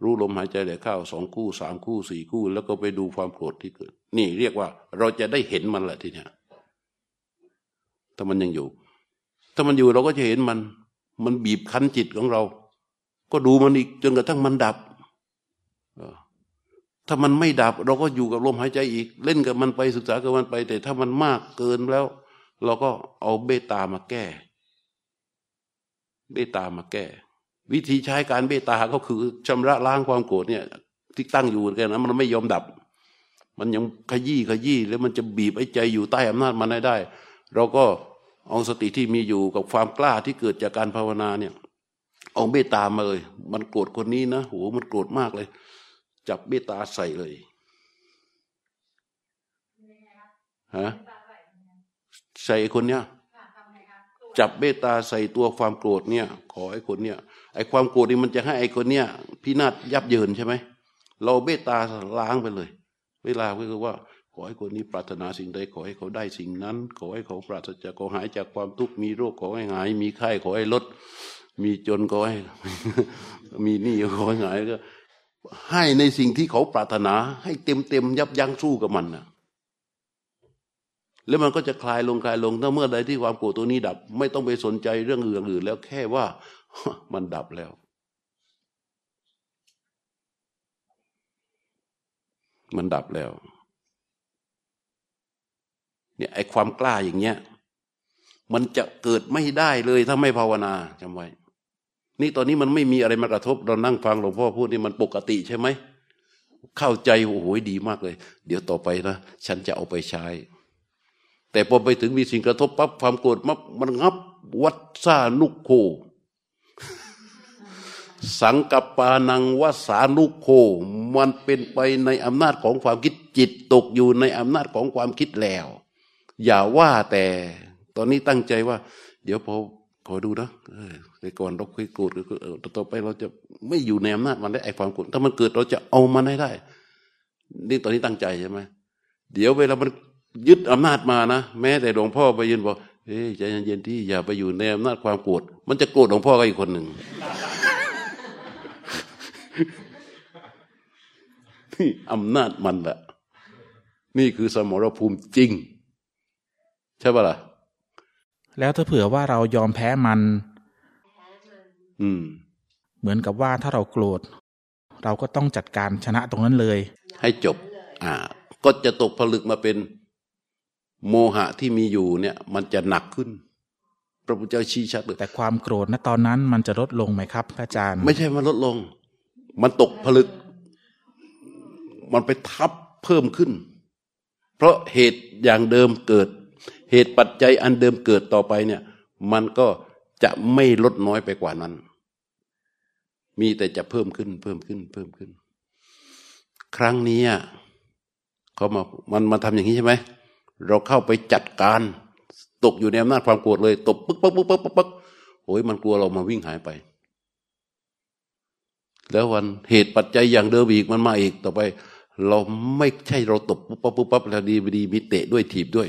รู้ลมหายใจไหลเข้าสองคู่สามคู่สี่คู่ แล้วก็ไปดูความโกรธที่เกิด นี่เรียกว่า เราจะได้เห็นมันแหละทีเนี้ยถ้ามันยังอยู่ ถ้ามันอยู่เราก็จะเห็นมัน มันบีบคั้นจิตของเรา ก็ดูมันอีกจนกระทั่งมันดับ ถ้ามันไม่ดับ เราก็อยู่กับลมหายใจอีก เล่นกับมันไปศึกษากับมันไป แต่ถ้ามันมากเกินแล้ว เราก็เอาเบตามาแก้ เบตามาแก้ วิธีใช้การเบตาก็คือชำระล้างความโกรธเนี่ย ที่ตั้งอยู่กันนะมันไม่ยอมดับ มันยังขยี้ขยี้แล้วมันจะบีบไอ้ใจอยู่ใต้อำนาจมันได้ เราก็ เอาสติที่มีอยู่กับความกล้าที่เกิดจากการภาวนาเนี่ย เอาเมตตามาเลย มันโกรธคนนี้นะโหมันโกรธมากเลย จับเมตตาใส่เลยฮะใส่คนเนี้ยจับเมตตาใส่ตัวความโกรธเนี่ย ขอไอ้คนเนี้ยไอ้ความโกรธนี่มันจะให้ไอ้คนเนี้ยพินาศยับเยินใช่ไหมเราเมตตาล้างไปเลย เวลาก็คือว่า ขอให้คนนี้ปรารถนาสิ่งใดขอให้เขาได้สิ่งนั้น ขอให้เขาปราศจากขอหายจากความทุกข์มีโรคขอให้หาย มีไข้ขอให้ลด มีจนก็ให้มีหนี้ก็ให้หายก็ให้ในสิ่งที่เขาปรารถนา ให้เต็มเต็มยับยั้งสู้กับมันนะแล้วมันก็จะคลายลงคลายลงถ้าเมื่อใดที่ความโกรธตัวนี้ดับ ไม่ต้องไปสนใจเรื่องอื่นๆแล้วแค่ว่ามันดับแล้ว มันดับแล้ว เนี่ยไอ้ความกล้าอย่างเงี้ยมันจะเกิดไม่ได้เลยถ้าไม่ภาวนาจำไว้ นี่ตอนนี้มันไม่มีอะไรมากระทบ เรานั่งฟังหลวงพ่อพูดนี่มันปกติใช่ไหม เข้าใจโอ้โหดีมากเลย เดี๋ยวต่อไปนะฉันจะเอาไปใช้ แต่พอไปถึงมีสิ่งกระทบปั๊บความโกรธมับมันงับวัดซานุโค สังกัปปานังวัสานุโค มันเป็นไปในอำนาจของความคิดจิตตกอยู่ในอำนาจของความคิดแล้ว อย่าว่าแต่ตอนนี้ตั้งใจว่า เดี๋ยวพอพอดูนะแต่ก่อนเราเคยโกรธต่อไปเราจะไม่อยู่ในอำนาจมันได้ไอความโกรธถ้ามันเกิดเราจะเอามันให้ได้ นี่ตอนนี้ตั้งใจใช่ไหมเดี๋ยวเวลามันยึดอำนาจมานะแม้แต่หลวงพ่อไปยืนบอกเฮ้ยใจเย็นๆที่อย่าไปอยู่ในอำนาจความโกรธมันจะโกรธหลวงพ่อก็อีกคนหนึ่งนี่อำนาจมันแหละนี่คือสมรภูมิจริง ช่ปะล่ะ แล้วถ้าเผื่อว่าเรายอมแพ้มัน อืม เหมือนกับว่าถ้าเราโกรธ เราก็ต้องจัดการชนะตรงนั้นเลย ให้จบ อ่า ก็จะตกผลึกมาเป็นโมหะที่มีอยู่เนี่ย มันจะหนักขึ้น พระพุทธเจ้าชี้ชัดเลยแต่ความโกรธณตอนนั้นมันจะลดลงไหมครับอาจารย์ ไม่ใช่มันลดลง มันตกผลึก มันไปทับเพิ่มขึ้น เพราะเหตุอย่างเดิมเกิด เหตุปัจจัยอันเดิมเกิดต่อไปเนี่ย มันก็จะไม่ลดน้อยไปกว่านั้น มีแต่จะเพิ่มขึ้น เพิ่มขึ้น เพิ่มขึ้น ครั้งนี้เขามามันมาทำอย่างนี้ใช่ไหมเราเข้าไปจัดการ ตกอยู่ในอำนาจความโกรธเลยตบปึ๊กปึ๊กปึ๊กปึ๊กปึ๊กโอ้ยมันกลัวเรามาวิ่งหายไป แล้ววันเหตุปัจจัยอย่างเดิมอีกมันมาอีกต่อไป เราไม่ใช่เราตบปุ๊บปั๊บปุ๊บปั๊บแล้วดีดีมีเตะด้วยถีบด้วย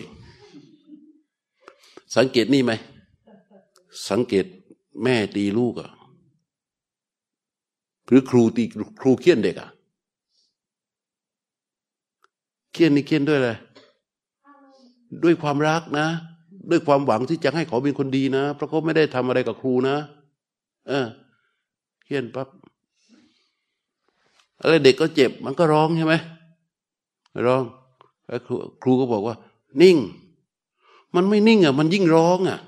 สังเกตนี่ไหม สังเกตแม่ตีลูกอะหรือครูตีครูเคี่ยนเด็กอะเคี่ยนนี่เคี่ยนด้วยอะไรด้วยความรักนะ ด้วยความหวังที่จะให้เขาเป็นคนดีนะ เพราะเขาไม่ได้ทำอะไรกับครูนะ เออเคี่ยนปั๊บอะไรเด็กก็เจ็บ มันก็ร้องใช่ไหมร้องแล้วครูก็บอกว่า นิ่ง มันไม่นิ่งอะ มันยิ่งร้องอะ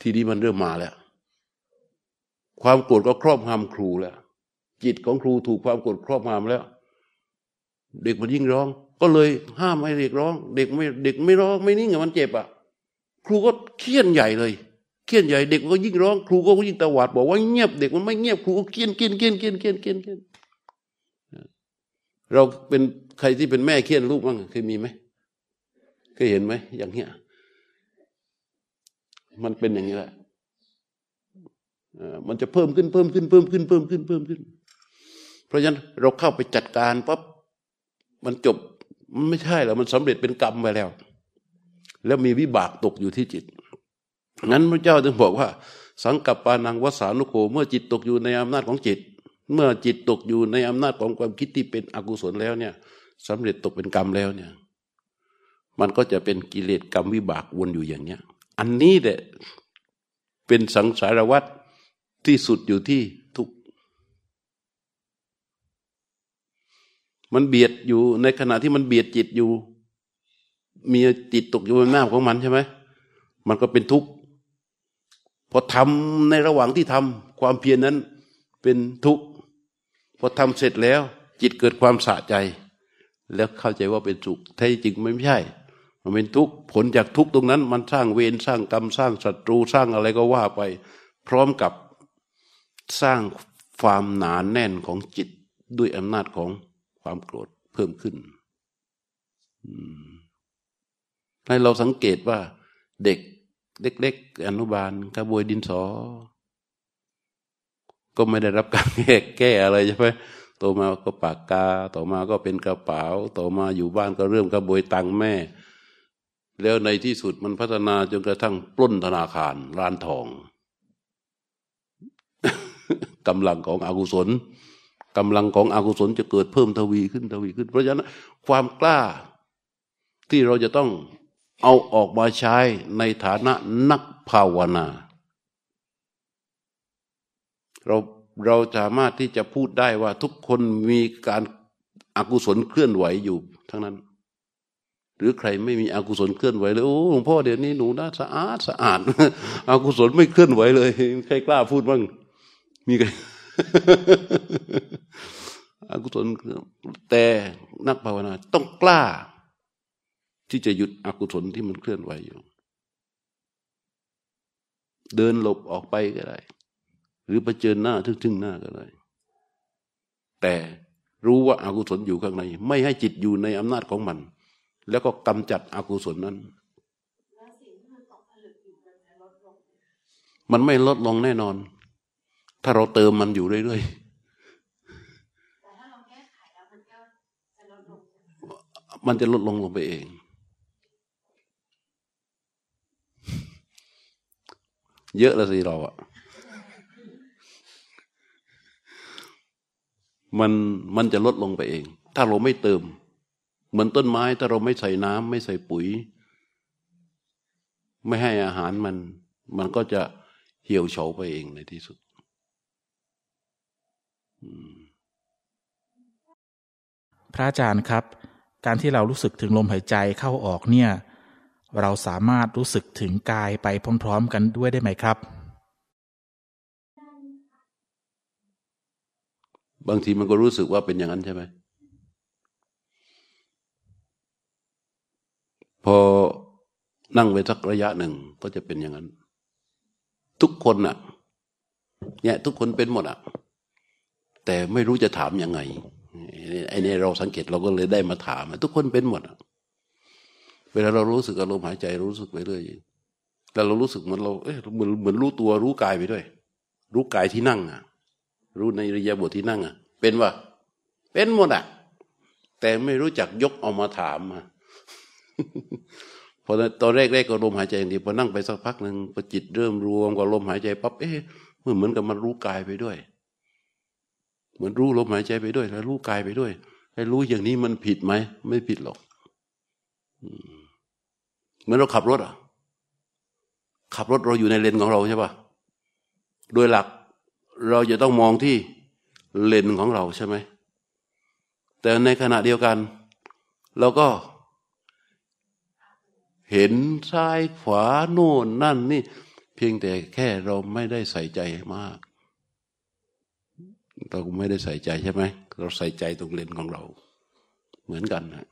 ทีนี้มันเริ่มมาแล้ว ความโกรธก็ครอบงำครูแล้ว จิตของครูถูกความโกรธครอบงำแล้ว เด็กมันยิ่งร้อง ก็เลยห้ามให้เด็กร้อง เด็กไม่เด็กไม่ร้องไม่นิ่งอะมันเจ็บอะ ครูก็เครียนใหญ่เลยเครียนใหญ่เด็กก็ยิ่งร้องครูก็ยิ่งตะวัดบอกว่าเงียบเด็กมันไม่เงียบครูก็เครียนเครียนเครียนเครียนเครียนเคี่ยนเคี่ยนเราเป็นใครที่เป็นแม่เครียนลูกบ้างเคยมีไหม เคยเห็นไหมอย่างเงี้ย มันเป็นอย่างนี้แหละมันจะเพิ่มขึ้นเพิ่มขึ้นเพิ่มขึ้นเพิ่มขึ้นเพิ่มขึ้น เพราะฉะนั้นเราเข้าไปจัดการปั๊บมันจบมันไม่ใช่แล้วมันสำเร็จเป็นกรรมไปแล้ว แล้วมีวิบากตกอยู่ที่จิตงั้นพระเจ้าจึงบอกว่า สังกัปปานังวสานุโกเมื่อจิตตกอยู่ในอำนาจของจิต เมื่อจิตตกอยู่ในอำนาจของความคิดที่เป็นอกุศลแล้วเนี่ยสำเร็จตกเป็นกรรมแล้วเนี่ย มันก็จะเป็นกิเลสกรรมวิบากวนอยู่อย่างเนี้ย อันนี้แหละเป็นสังสารวัตรที่สุดอยู่ที่ทุก มันเบียดอยู่ในขณะที่มันเบียดจิตอยู่ มีจิตตกอยู่ในหน้าของมันใช่ไหม มันก็เป็นทุกข์ พอทำในระหว่างที่ทำความเพียรนนั้นเป็นทุกข์ พอทำเสร็จแล้ว จิตเกิดความสะใจ แล้วเข้าใจว่าเป็นสุขแท้จริงไม่ใช่ มันเป็นทุกข์ผลจากทุกข์ตรงนั้น มันสร้างเวรสร้างกรรมสร้างศัตรูสร้างอะไรก็ว่าไป พร้อมกับสร้างความหนานแน่นของจิตด้วยอำนาจของความโกรธเพิ่มขึ้นให้เราสังเกตว่าเด็กเล็กๆอนุบาลกระบวยดินสอ ก็ไม่ได้รับการแก้แก้อะไรใช่ไหมต่อมาก็ปากกา ต่อมาก็เป็นกระเป๋า ต่อมาอยู่บ้านก็เริ่มกระบวยตังแม่ แล้วในที่สุดมันพัฒนาจนกระทั่งปล้นธนาคารร้านทองกำลังของอกุศลกำลังของอกุศลจะเกิดเพิ่มทวีขึ้นทวีขึ้น เพราะฉะนั้นความกล้าที่เราจะต้องเอาออกมาใช้ในฐานะนักภาวนา เราเราสามารถที่จะพูดได้ว่าทุกคนมีการอากุศลเคลื่อนไหวอยู่ทั้งนั้น หรือใครไม่มีอกุศลเคลื่อนไหวเลยโอ้หลวงพ่อเดี๋ยวนี้หนูน่าสะอาดสะอาดอากุศลไม่เคลื่อนไหวเลยใครกล้าพูดบ้างมีใครอกุศลแต่นักภาวนาต้องกล้า ที่จะหยุดอกุศลที่มันเคลื่อนไหวอยู่ เดินหลบออกไปก็ได้ หรือไปเจอหน้าทึ่งๆหน้าก็ได้ แต่รู้ว่าอากุศลอยู่ข้างใน ไม่ให้จิตอยู่ในอำนาจของมัน แล้วก็กำจัดอกุศลนั้น มันไม่ลดลงแน่นอน ถ้าเราเติมมันอยู่เรื่อยๆมันจะลดลงลงไปเอง เยอะละสิเราอะมันมันจะลดลงไปเอง ถ้าเราไม่เติม เหมือนต้นไม้ถ้าเราไม่ใส่น้ำไม่ใส่ปุ๋ย ไม่ให้อาหารมัน มันก็จะเหี่ยวเฉาไปเองในที่สุดพระอาจารย์ครับ การที่เรารู้สึกถึงลมหายใจเข้าออกเนี่ย เราสามารถรู้สึกถึงกายไปพร้อม ๆ กันด้วยได้ไหมครับ บางทีมันก็รู้สึกว่าเป็นอย่างนั้นใช่ไหม อนั่งไปสักระยะหนึ่งก็จะเป็นอย่างนั้น ทุกคนน่ะเนี่ยทุกคนเป็นหมดอะ แต่ไม่รู้จะถามยังไงไอ้นี่เราสังเกตเราก็เลยได้มาถาม ทุกคนเป็นหมดอะเวลาเรารู้สึกอารมณ์หายใจรู้สึกไปเรื่อยแต่เรารู้สึกเหมือนเราเอ๊ะเหมือนเหมือนรู้ตัวรู้กายไปด้วย รู้กายที่นั่งอะ รู้ในริยาบทที่นั่งอะ เป็นว่าเป็นหมดอะ แต่ไม่รู้จักยกเอามาถามมา พอตอนแรกๆก็ลมหายใจอย่างเดียวพอนั่งไปสักพักหนึ่งพอจิตเริ่มรวมกับลมหายใจปั๊บเอ๊ะมันเหมือนกับมันรู้กายไปด้วย เหมือนรู้ลมหายใจไปด้วย แล้วรู้กายไปด้วยไอ้รู้อย่างนี้มันผิดไหมไม่ผิดหรอกเหมือนเราขับรถอะ ขับรถเราอยู่ในเลนของเราใช่ปะโดยหลักเราจะต้องมองที่เลนของเราใช่ไหมแต่ในขณะเดียวกัน เราก็ เห็นซ้ายขวาโน่นนั่นนี่ เพียงแต่แค่เราไม่ได้ใส่ใจมาก เราไม่ได้ใส่ใจใช่ไหมเราใส่ใจตรงเลนของเรา เหมือนกันนะ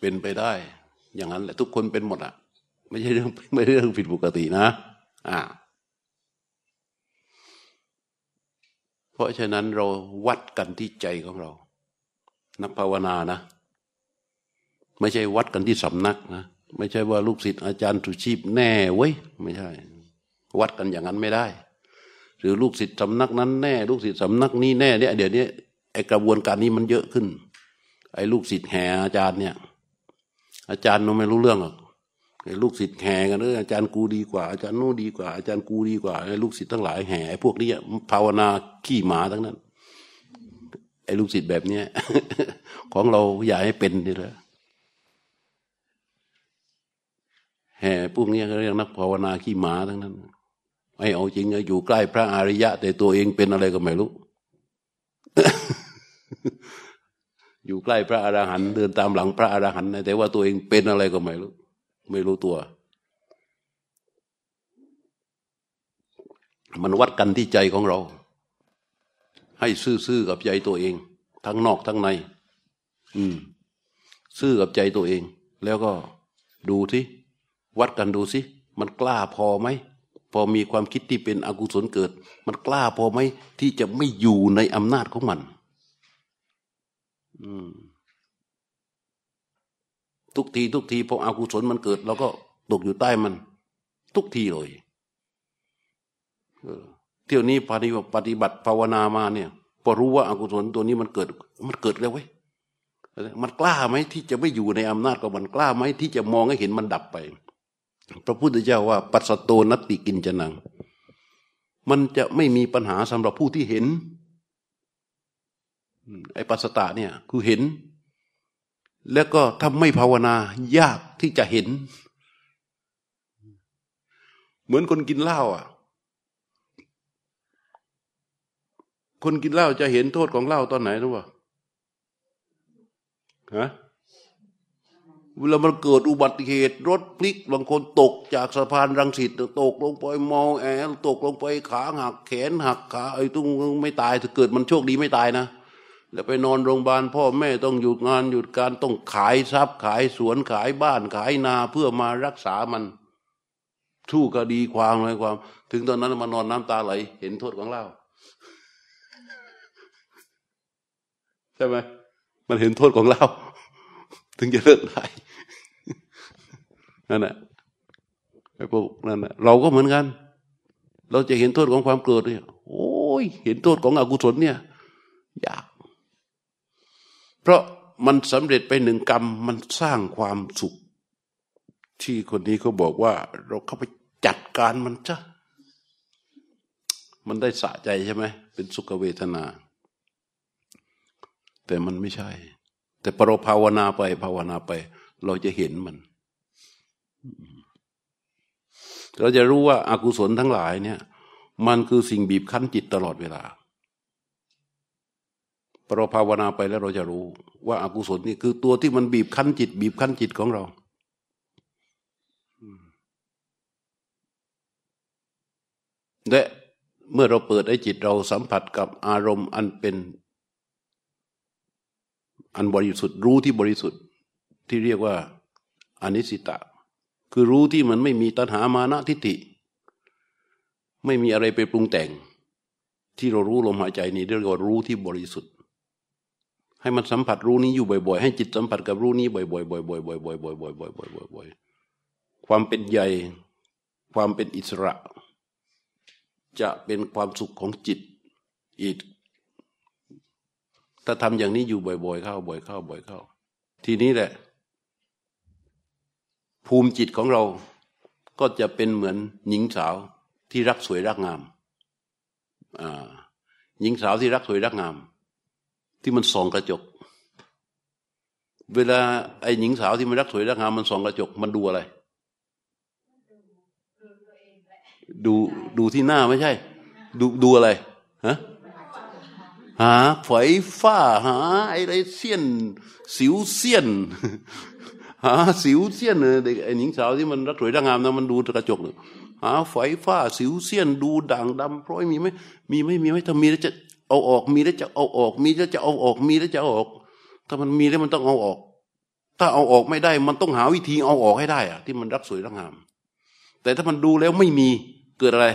เป็นไปได้ อย่างนั้นแหละทุกคนเป็นหมดอะ ไม่ใช่เรื่องไม่ใช่เรื่องผิดปกตินะ อ่า เพราะฉะนั้นเราวัดกันที่ใจของเรา นักภาวนานะ ไม่ใช่วัดกันที่สำนักนะ ไม่ใช่ว่าลูกศิษย์อาจารย์สุชีพแน่เว้ย ไม่ใช่ วัดกันอย่างนั้นไม่ได้ หรือลูกศิษย์สำนักนั้นแน่ ลูกศิษย์สำนักนี้แน่เนี่ยเดี๋ยวนี้ไอกระบวนการนี้มันเยอะขึ้น ไอ้ลูกศิษย์แห่อาจารย์เนี่ย อาจารย์เราไม่รู้เรื่องหรอกไอลูกศิษย์แห่กันเลยอาจารย์กูดีกว่า อาจารย์โน้ดีกว่าอาจารย์กูดีกว่าไอ้ลูกศิษย์ทั้งหลายแห่ไอ้พวกนี้ภาวนาขี้หมาทั้งนั้น ไอ้ลูกศิษย์แบบเนี้ยของเราอย่าให้เป็นนี่แหละแห่พวกนี้เขาเรียกนักภาวนาขี้หมาทั้งนั้นไอ้เอาจริงอยู่ใกล้พระอริยะ แต่ตัวเองเป็นอะไรก็ไม่รู้ อยู่ใกล้พระอรหันต์เดินตามหลังพระอรหันต์แต่ว่าตัวเองเป็นอะไรก็ไม่รู้ ไม่รู้ตัว มันวัดกันที่ใจของเรา ให้ซื่อๆกับใจตัวเอง ทั้งนอกทั้งใน อืม ซื่อกับใจตัวเอง แล้วก็ดูสิวัดกันดูสิมันกล้าพอไหมพอมีความคิดที่เป็นอกุศลเกิด มันกล้าพอไหมที่จะไม่อยู่ในอำนาจของมัน อืมทุกทีทุกทีพออกุศลมันเกิดเราก็ตกอยู่ใต้มัน ทุกทีเลยเที่ยวนี้ปฏิบัติปฏิบัติภาวนามาเนี่ยพอรู้ว่าอากุศลตัวนี้มันเกิดมันเกิดแล้วเว้ยมันกล้าไหมที่จะไม่อยู่ในอำนาจของมันกล้าไหมที่จะมองให้เห็นมันดับไป พระพุทธเจ้าว่า ปัสโตนติกินจนัง มันจะไม่มีปัญหาสำหรับผู้ที่เห็นไอ้ปัสสตะเนี่ยคือเห็น แล้วก็ถ้าไม่ภาวนายากที่จะเห็น เหมือนคนกินเหล้าอะ คนกินเหล้าจะเห็นโทษของเหล้าตอนไหนรู้ป่ะฮะเวลามันเกิดอุบัติเหตุ รถพลิกบางคนตกจากสะพานรังสิตตกลงไปเมาแอลตกลงไปขาหักแขนหักขาไอ้ตุ้งไม่ตายถ้าเกิดมันโชคดีไม่ตายนะแล้วไปนอนโรงพยาบาลพ่อแม่ต้องหยุดงานหยุดการต้องขายทรัพย์ ขายสวนขายบ้านขายนาเพื่อมารักษามันสู้คดีความอะไรความ ถึงตอนนั้นมานอนน้ำตาไหล เห็นโทษของเล่าใช่ไหมมันเห็นโทษของเรา ถึงจะเลิกได้นั่นแหละไอ้พวกนั่นแหละเราก็เหมือนกัน เราจะเห็นโทษของความเกิดเนี่ยโอ้ย เห็นโทษของอกุศลเนี่ยยาก เพราะมันสำเร็จไปหนึ่งกรรม มันสร้างความสุข ที่คนนี้เขาบอกว่า เราเข้าไปจัดการมันจ้ะมันได้สะใจใช่ไหมเป็นสุขเวทนา แต่มันไม่ใช่ แต่ปรภาวนาไปภาวนาไป เราจะเห็นมัน เราจะรู้ว่าอากุศลทั้งหลายเนี่ย มันคือสิ่งบีบคั้นจิตตลอดเวลาเราภาวนาไปแล้วเราจะรู้ ว่าอากุศลนี่คือตัวที่มันบีบคั้นจิต บีบคั้นจิตของเราและเมื่อเราเปิดให้จิตเราสัมผัสกับอารมณ์อันเป็น อันบริสุทธิ์รู้ที่บริสุทธิ์ที่เรียกว่าอนิสิตะ คือรู้ที่มันไม่มีตัณหามานะทิฏฐิ ไม่มีอะไรไปปรุงแต่ง ที่เรารู้ลมหายใจนี้เรียกว่ารู้ที่บริสุทธิ์ ให้มันสัมผัสรู้นี้อยู่บ่อย ๆ ให้จิตสัมผัสกับรู้นี้บ่อยๆบ่อยๆบ่อยๆบ่อยๆบ่อยๆบ่อยๆบ่อยๆบ่อยๆบ่อยๆความเป็นใหญ่ ความเป็นอิสระ จะเป็นความสุขของจิตอีก ถ้าทำอย่างนี้อยู่บ่อย ๆ เข้า บ่อยเข้า บ่อยเข้า ทีนี้แหละ ภูมิจิตของเราก็จะเป็นเหมือนหญิงสาวที่รักสวยรักงามหญิงสาวที่รักสวยรักงาม ที่มันส่องกระจก เวลาไอ้หญิงสาวที่มันรักสวยรักงามมันส่องกระจก มันดูอะไร ดูดูที่หน้าไม่ใช่ ดูดูอะไรฮะ หาฝอยฝ้าหาไอ้ไรเสี้ยน สิวเสี้ยน หาสิวเสี้ยนเด็กไอ้หญิงสาวที่มันรักสวยรักงามนะมันดูกระจกเลยหาไฟฟ้าสิวเสี้ยนดูด่างดำพร้อยมีไหมมีไหมมีไหมถ้ามีแล้วจะเอาออกมีแล้วจะเอาออก มีแล้วจะเอาออกมีแล้วจะเอาออก ถ้ามันมีแล้วมันต้องเอาออก ถ้าเอาออกไม่ได้ มันต้องหาวิธีเอาออกให้ได้อะที่มันรักสวยรักงาม แต่ถ้ามันดูแล้วไม่มีเกิดอะไร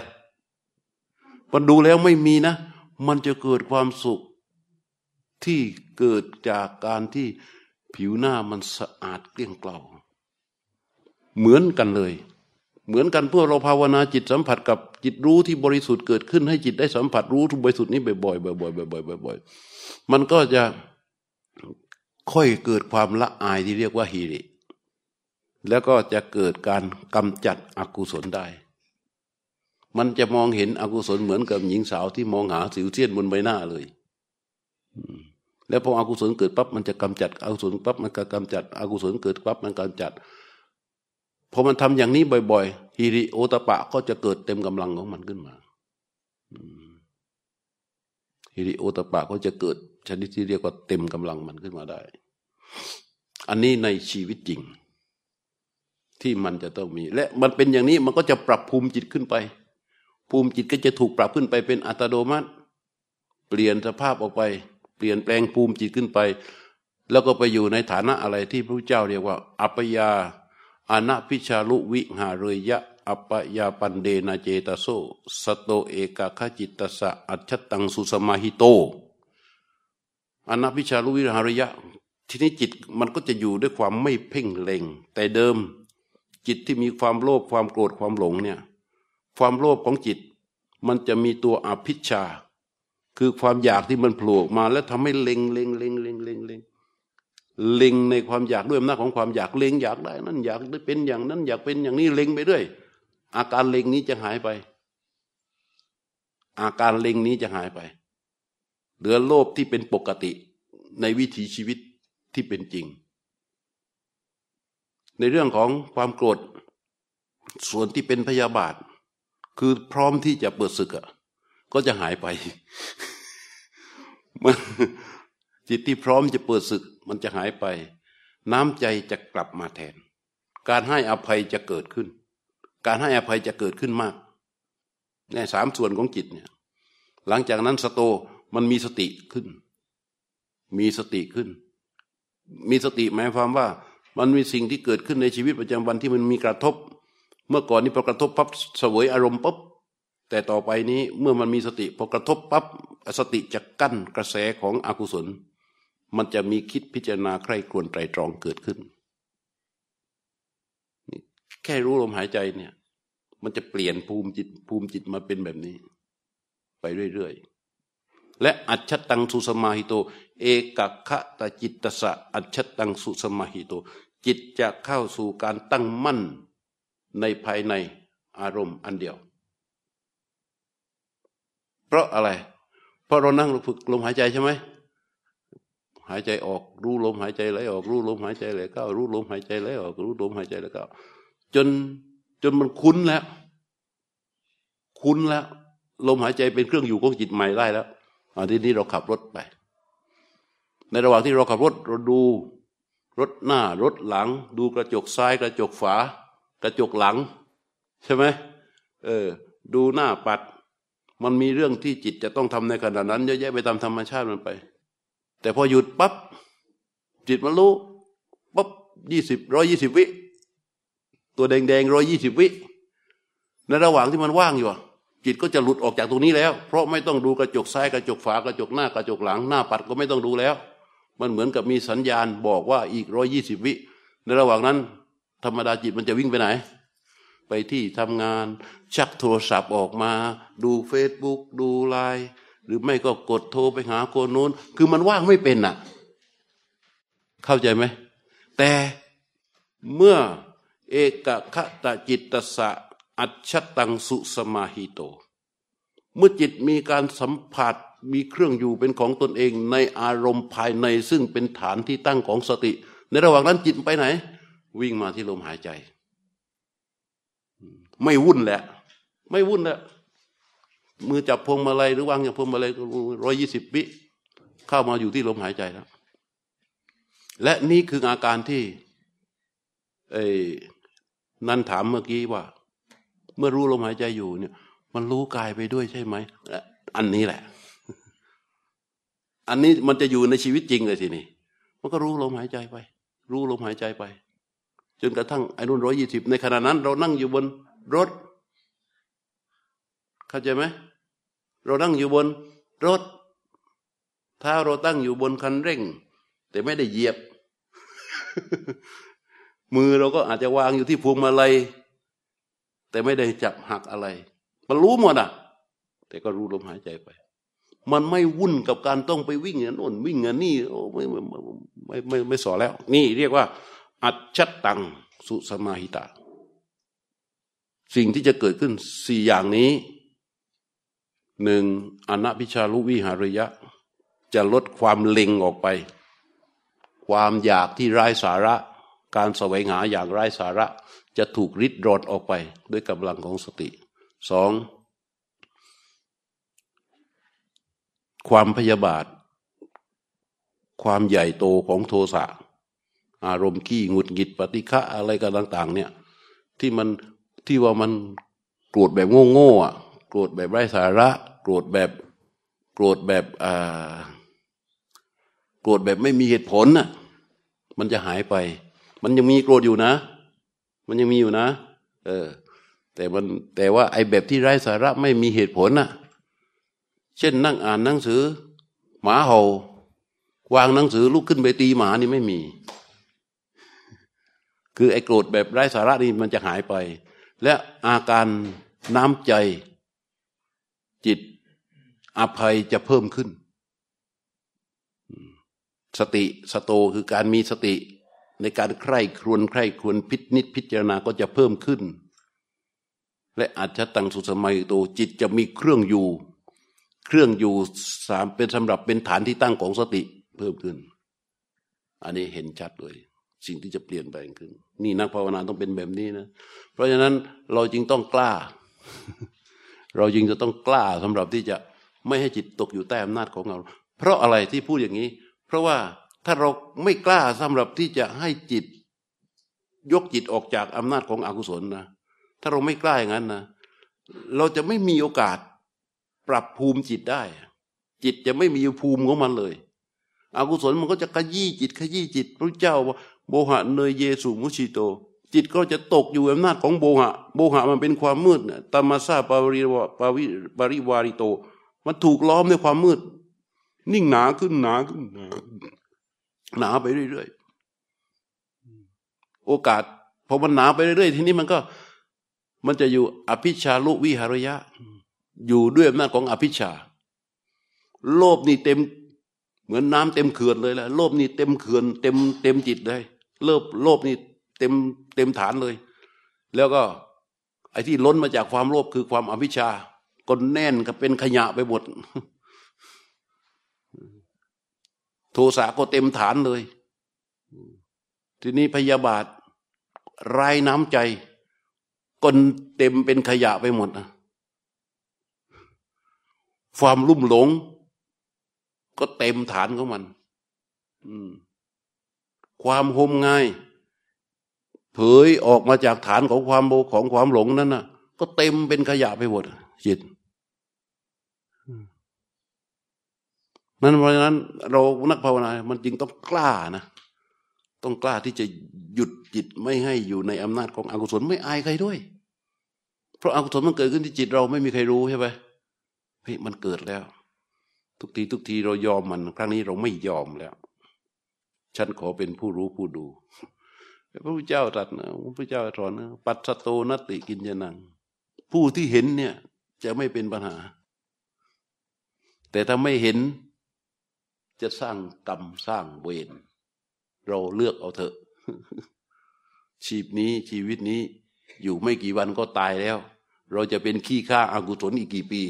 มันดูแล้วไม่มีนะ มันจะเกิดความสุขที่เกิดจากการที่ผิวหน้ามันสะอาดเกลี้ยงเกลาเหมือนกันเลย เหมือนกันเพื่อเราภาวนาจิตสัมผัสกับจิตรู้ที่บริสุทธิ์เกิดขึ้นให้จิตได้สัมผัสรู้ทุกบริสุทธิ์นี้บ่อยๆบ่อยๆบ่อยๆบ่อยๆมันก็จะค่อยเกิดความละอายที่เรียกว่าฮีริแล้วก็จะเกิดการกำจัดอกุศลได้ มันจะมองเห็นอกุศลเหมือนกับหญิงสาวที่มองหาสิวเสี้ยนบนใบหน้าเลยแล้วพออกุศลเกิดปั๊บมันจะกำจัดอกุศลปั๊บมันก็กำจัดอกุศลเกิดปั๊บมันกำจัดพอมันทำอย่างนี้บ่อยๆฮิริโอตปะก็จะเกิดเต็มกำลังของมันขึ้นมาฮิริโอตปะก็จะเกิดชนิดที่เรียกว่าเต็มกำลังมันขึ้นมาได้ อันนี้ในชีวิตจริง ที่มันจะต้องมี และมันเป็นอย่างนี้มันก็จะปรับภูมิจิตขึ้นไป ภูมิจิตก็จะถูกปรับขึ้นไปเป็นอัตโนมัติ เปลี่ยนสภาพออกไป เปลี่ยนแปลงภูมิจิตขึ้นไป แล้วก็ไปอยู่ในฐานะอะไรที่พระเจ้าเรียกว่า อัปยาอนัพิชาลุวิหาเรยะ อัปยาปันเดนาเจตโซสโตเอกาขจิตตสะอัจฉตังสุสมาหิโตอนัพิชาลุวิหาเรยะ ทีนี้จิตมันก็จะอยู่ด้วยความไม่เพ่งเล็ง แต่เดิมจิตที่มีความโลภความโกรธความหลงเนี่ย ความโลภของจิต มันจะมีตัวอภิชา คือความอยากที่มันโผล่มา แล้วทำให้เล็งเล็งเล็งเล็งเล็งเล็งเล็งในความอยากด้วยอำนาจของความอยากเล็งอยากได้ นั่นอยากได้เป็นอย่างนั้น อยากเป็นอย่างนี้เล็งไปด้วยอาการเล็งนี้จะหายไป อาการเล็งนี้จะหายไป เหลือโลภที่เป็นปกติในวิถีชีวิตที่เป็นจริง ในเรื่องของความโกรธส่วนที่เป็นพยาบาท คือพร้อมที่จะเปิดศึกอะก็จะหายไปจิตที่พร้อมจะเปิดศึก มันจะหายไป น้ำใจจะกลับมาแทน การให้อภัยจะเกิดขึ้น การให้อภัยจะเกิดขึ้นมากในสามส่วนของจิตเนี่ยหลังจากนั้นสโตมันมีสติขึ้น มีสติขึ้น มีสติหมายความว่า มันมีสิ่งที่เกิดขึ้นในชีวิตประจำวันที่มันมีกระทบ เมื่อก่อนนี้พอกระทบปั๊บเสวยอารมณ์ปั๊บแต่ต่อไปนี้เมื่อมันมีสติพอกระทบปั๊บสติจะกั้นกระแสของอกุศล มันจะมีคิดพิจารณาใคร่ครวญไตรตรองเกิดขึ้น แค่รู้ลมหายใจเนี่ย มันจะเปลี่ยนภูมิจิตภูมิจิตมาเป็นแบบนี้ ไปเรื่อยๆ และอัจฉตังสุสมาหิโต เอกคะตจิตตสะอัจฉตังสุสมาหิโต จิตจะเข้าสู่การตั้งมั่น ในภายในอารมณ์อันเดียว เพราะอะไร เพราะเรานั่งฝึกลมหายใจใช่ไหมหายใจออกรู้ลมหายใจไหลออกรู้ลมหายใจไหลเข้ารู้ลมหายใจไหลออกรู้ลมหายใจไหลเข้าจนจนมันคุ้นแล้ว คุ้นแล้ว ลมหายใจเป็นเครื่องอยู่ของจิตใหม่ได้แล้วอันนี้เราขับรถไป ในระหว่างที่เราขับรถเราดูรถหน้ารถหลัง ดูกระจกซ้ายกระจกฝา กระจกหลัง ใช่ไหมเออ ดูหน้าปัด มันมีเรื่องที่จิตจะต้องทำในขณะนั้นเยอะแยะไปตามธรรมชาติมันไป แต่พอหยุดปับ๊บจิตมันรู้ปั๊บยี่สิบร้อยี่สิบวิ ตัวแดงแดงร้อยี่สิบวิในระหว่างที่มันว่างอยู่จิตก็จะหลุดออกจากตรงนี้แล้ว เพราะไม่ต้องดูกระจกซ้ายกระจกฝากระจกหน้ากระจกหลังหน้าปัดก็ไม่ต้องดูแล้ว มันเหมือนกับมีสัญญาณบอกว่าอีกร้อยี่สิบวิ ในระหว่างนั้น ธรรมดาจิตมันจะวิ่งไปไหน ไปที่ทำงาน ชักโทรศัพท์ออกมา ดูเฟซบุ๊กดูไลน์หรือไม่ก็กดโทรไปหาคนโน้น คือมันว่างไม่เป็นน่ะ เข้าใจไหม แต่เมื่อเอกคตจิตตสะอัจฉตังสุสมาหิโต เมื่อจิตมีการสัมผัสมีเครื่องอยู่เป็นของตนเองในอารมณ์ภายในซึ่งเป็นฐานที่ตั้งของสติ ในระหว่างนั้นจิตไปไหน วิ่งมาที่ลมหายใจ ไม่วุ่นแหละ ไม่วุ่นแหละมือจับพวงมาลัยหรือวางอย่างพวงมาลัยร้อยยี่สิบวิเข้ามาอยู่ที่ลมหายใจแล้ว และนี่คืออาการที่ไอ้นั่นถามเมื่อกี้ว่า เมื่อรู้ลมหายใจอยู่เนี่ย มันรู้กายไปด้วยใช่ไหมอันนี้แหละ อันนี้มันจะอยู่ในชีวิตจริงเลยทีนี้มันก็รู้ลมหายใจไป รู้ลมหายใจไป จนกระทั่งไอ้นุ่นร้อยยี่สิบในขณะนั้น เรานั่งอยู่บนรถ เข้าใจไหมเรานั่งอยู่บนรถถ้าเราตั้งอยู่บนคันเร่ง แต่ไม่ได้เหยียบ มือเราก็อาจจะวางอยู่ที่พวงมาลัยแต่ไม่ได้จับหักอะไรมันรู้หมดอะ แต่ก็รู้ลมหายใจไป มันไม่วุ่นกับการต้องไปวิ่งเงี้ยโน่นวิ่งเงี้ยนี่โอ้ไม่ไม่ไม่ไม่ไม่สอนแล้ว นี่เรียกว่า อัจฉตังสุสมาหิตาสิ่งที่จะเกิดขึ้นสี่อย่างนี้หนึ่งอนัพิชาลุวิหาริยะ จะลดความเล็งออกไป ความอยากที่ไร้สาระ การแสวงหาอย่างไร้สาระ จะถูกริดรอนออกไปด้วยกำลังของสติสองความพยาบาท ความใหญ่โตของโทสะ อารมณ์ขี้หงุดหงิดปฏิฆะอะไรกันต่าง ๆ เนี่ย ที่มันที่ว่ามันโกรธแบบโง่ๆอะโกรธแบบไร้สาระ โกรธแบบโกรธแบบอ่าโกรธแบบไม่มีเหตุผลน่ะมันจะหายไป มันยังมีโกรธอยู่นะ มันยังมีอยู่นะ เออ แต่มันแต่ว่าไอ้แบบที่ไร้สาระไม่มีเหตุผลน่ะ เช่นนั่งอ่านหนังสือ หมาเห่าวางหนังสือลุกขึ้นไปตีหมานี่ไม่มี คือไอ้โกรธแบบไร้สาระนี่มันจะหายไป และอาการน้ำใจจิตอภัยจะเพิ่มขึ้น สติสโตคือการมีสติในการใคร่ครวญใคร่ครวญพินิจพิจารณาก็จะเพิ่มขึ้น และอาจจะตั้งสุสมัยโตจิตจะมีเครื่องอยู่ เครื่องอยู่สามเป็นสำหรับเป็นฐานที่ตั้งของสติเพิ่มขึ้น อันนี้เห็นชัดเลย สิ่งที่จะเปลี่ยนแปลงขึ้น นี่นักภาวนาต้องเป็นแบบนี้นะ เพราะฉะนั้นเราจึงต้องกล้า เราจึงจะต้องกล้าสำหรับที่จะไม่ให้จิตตกอยู่ใต้อำนาจของเรา เพราะอะไรที่พูดอย่างนี้ เพราะว่าถ้าเราไม่กล้าสำหรับที่จะให้จิต ยกจิตออกจากอำนาจของอกุศลนะ ถ้าเราไม่กล้าอย่างนั้นนะ เราจะไม่มีโอกาสปรับภูมิจิตได้ จิตจะไม่มีภูมิของมันเลย อกุศลมันก็จะขยี้จิตขยี้จิตพระเจ้าว่า โบหะเนยเยสุมุชิโต จิตก็จะตกอยู่อำนาจของโบหะ โบหะมันเป็นความมืดตามาซาปาริวปาวิปาริวาริโต มันถูกล้อมด้วยความมืด นิ่งหนาขึ้นหนาขึ้นหนาหนาไปเรื่อยๆโอกาสพอมันหนาไปเรื่อยๆทีนี้มันก็มันจะอยู่อภิชาลุวิหารยะ อยู่ด้วยอำนาจของอภิชา โลภนี่เต็ม เหมือนน้ำเต็มเขื่อนเลยแหละโลภนี่เต็มเขื่อนเต็มเต็มจิตเลย โลภโลภนี่เต็มเต็มฐานเลย แล้วก็ไอ้ที่ล้นมาจากความโลภคือความอภิชาก็แน่นก็เป็นขยะไปหมด โทสะก็เต็มฐานเลย ทีนี้พยาบาทรายน้ำใจก็เต็มเป็นขยะไปหมดนะความลุ่มหลง ก็เต็มฐานของมัน ความหมง่ายเผยออกมาจากฐานของความโบของความหลงนั้นน่ะ ก็เต็มเป็นขยะไปหมดจิตนั้นเพราะฉะนั้น เรานักภาวนา มันจึงต้องกล้านะ ต้องกล้าที่จะหยุดจิตไม่ให้อยู่ในอำนาจของอกุศลไม่อายใครด้วย เพราะอากุศลมันเกิดขึ้นที่จิตเราไม่มีใครรู้ใช่ไหมเฮ้ยมันเกิดแล้ว ทุกทีทุกทีเรายอมมัน ครั้งนี้เราไม่ยอมแล้ว ฉันขอเป็นผู้รู้ผู้ดู พระพุทธเจ้าตรัสนะพระพุทธเจ้าสอนนะปัสโตนติกินยนัง ผู้ที่เห็นเนี่ยจะไม่เป็นปัญหา แต่ถ้าไม่เห็นจะสร้างกรรมสร้างเวรเราเลือกเอาเถอะ ชีพนี้ชีวิตนี้อยู่ไม่กี่วันก็ตายแล้ว เราจะเป็นขี้ข้าอากุศลอีกกี่ปี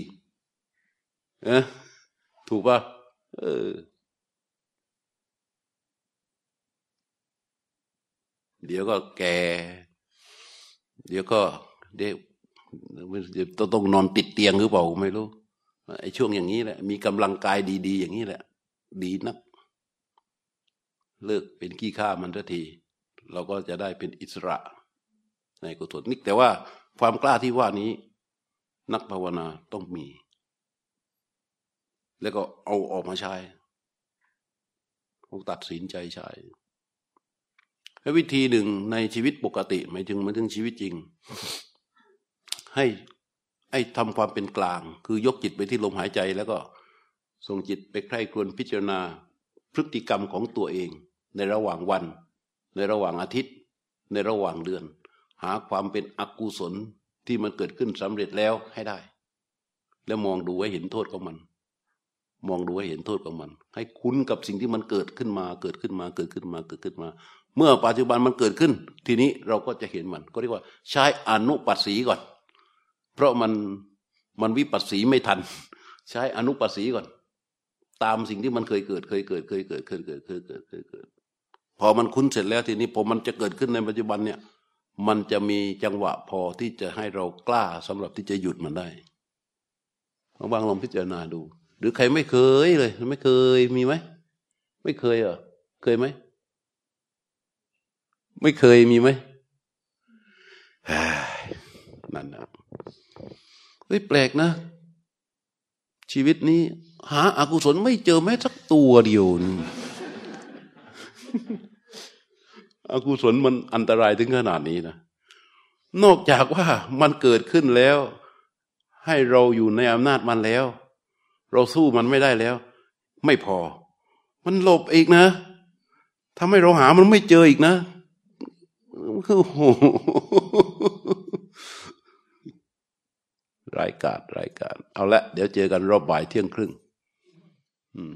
เอะถูกปะเออ เดี๋ยวก็แก่ เดี๋ยวก็เดี๋ยวต้องต้องนอนติดเตียงหรือเปล่าไม่รู้ไอ้ช่วงอย่างนี้แหละ มีกำลังกายดี ๆ อย่างนี้แหละ ดีนัก เลิกเป็นขี้ข้ามันทันที เราก็จะได้เป็นอิสระ ในกุศลนิกแต่ว่าความกล้าที่ว่านี้ นักภาวนาต้องมี แล้วก็เอาออกมาใช้ตัดสินใจใช้ แล้ววิธีหนึ่งในชีวิตปกติหมายถึงหมายถึงชีวิตจริง ให้ให้ทำความเป็นกลาง คือยกจิตไปที่ลมหายใจ แล้วก็ส่งจิตไปใคร่ครวญพิจารณาพฤติกรรมของตัวเอง ในระหว่างวัน ในระหว่างอาทิตย์ ในระหว่างเดือน หาความเป็นอกุศลที่มันเกิดขึ้นสำเร็จแล้วให้ได้ แล้วมองดูไว้เห็นโทษของมัน มองดูให้เห็นโทษของมัน ให้คุ้นกับสิ่งที่มันเกิดขึ้นมาเกิดขึ้นมาเกิดขึ้นมาเกิดขึ้นมา เมื่อปัจจุบันมันเกิดขึ้น ทีนี้เราก็จะเห็นมัน ก็เรียกว่า ใช้อนุปัสสีก่อน เพราะมันมันวิปัสสีไม่ทัน ใช้อนุปัสสีก่อน ตามสิ่งที่มันเคยเกิดเคยเกิดเคยเกิดเคยเกิดเคยเกิดเคยเกิด พอมันคุ้นเสร็จแล้วทีนี้พอมันจะเกิดขึ้นในปัจจุบันเนี่ย มันจะมีจังหวะพอที่จะให้เรากล้าสำหรับที่จะหยุดมันได้บางลองพิจารณาดู หรือใครไม่เคยเลย ไม่เคยมีไหมไม่เคยเหรอเคยไหม ไม่เคยมีไหมนั่นนะเฮ้ยแปลกนะ ชีวิตนี้ หาอากุศลไม่เจอแม้สักตัวเดียวอากุศลมันอันตรายถึงขนาดนี้นะ นอกจากว่ามันเกิดขึ้นแล้ว ให้เราอยู่ในอำนาจมันแล้ว เราสู้มันไม่ได้แล้ว ไม่พอ มันหลบอีกนะทำให้เราหามันไม่เจออีกนะ มัคือโหรายการรายการ เอาละ เดี๋ยวเจอกันรอบบ่ายเที่ยงครึ่ง อืม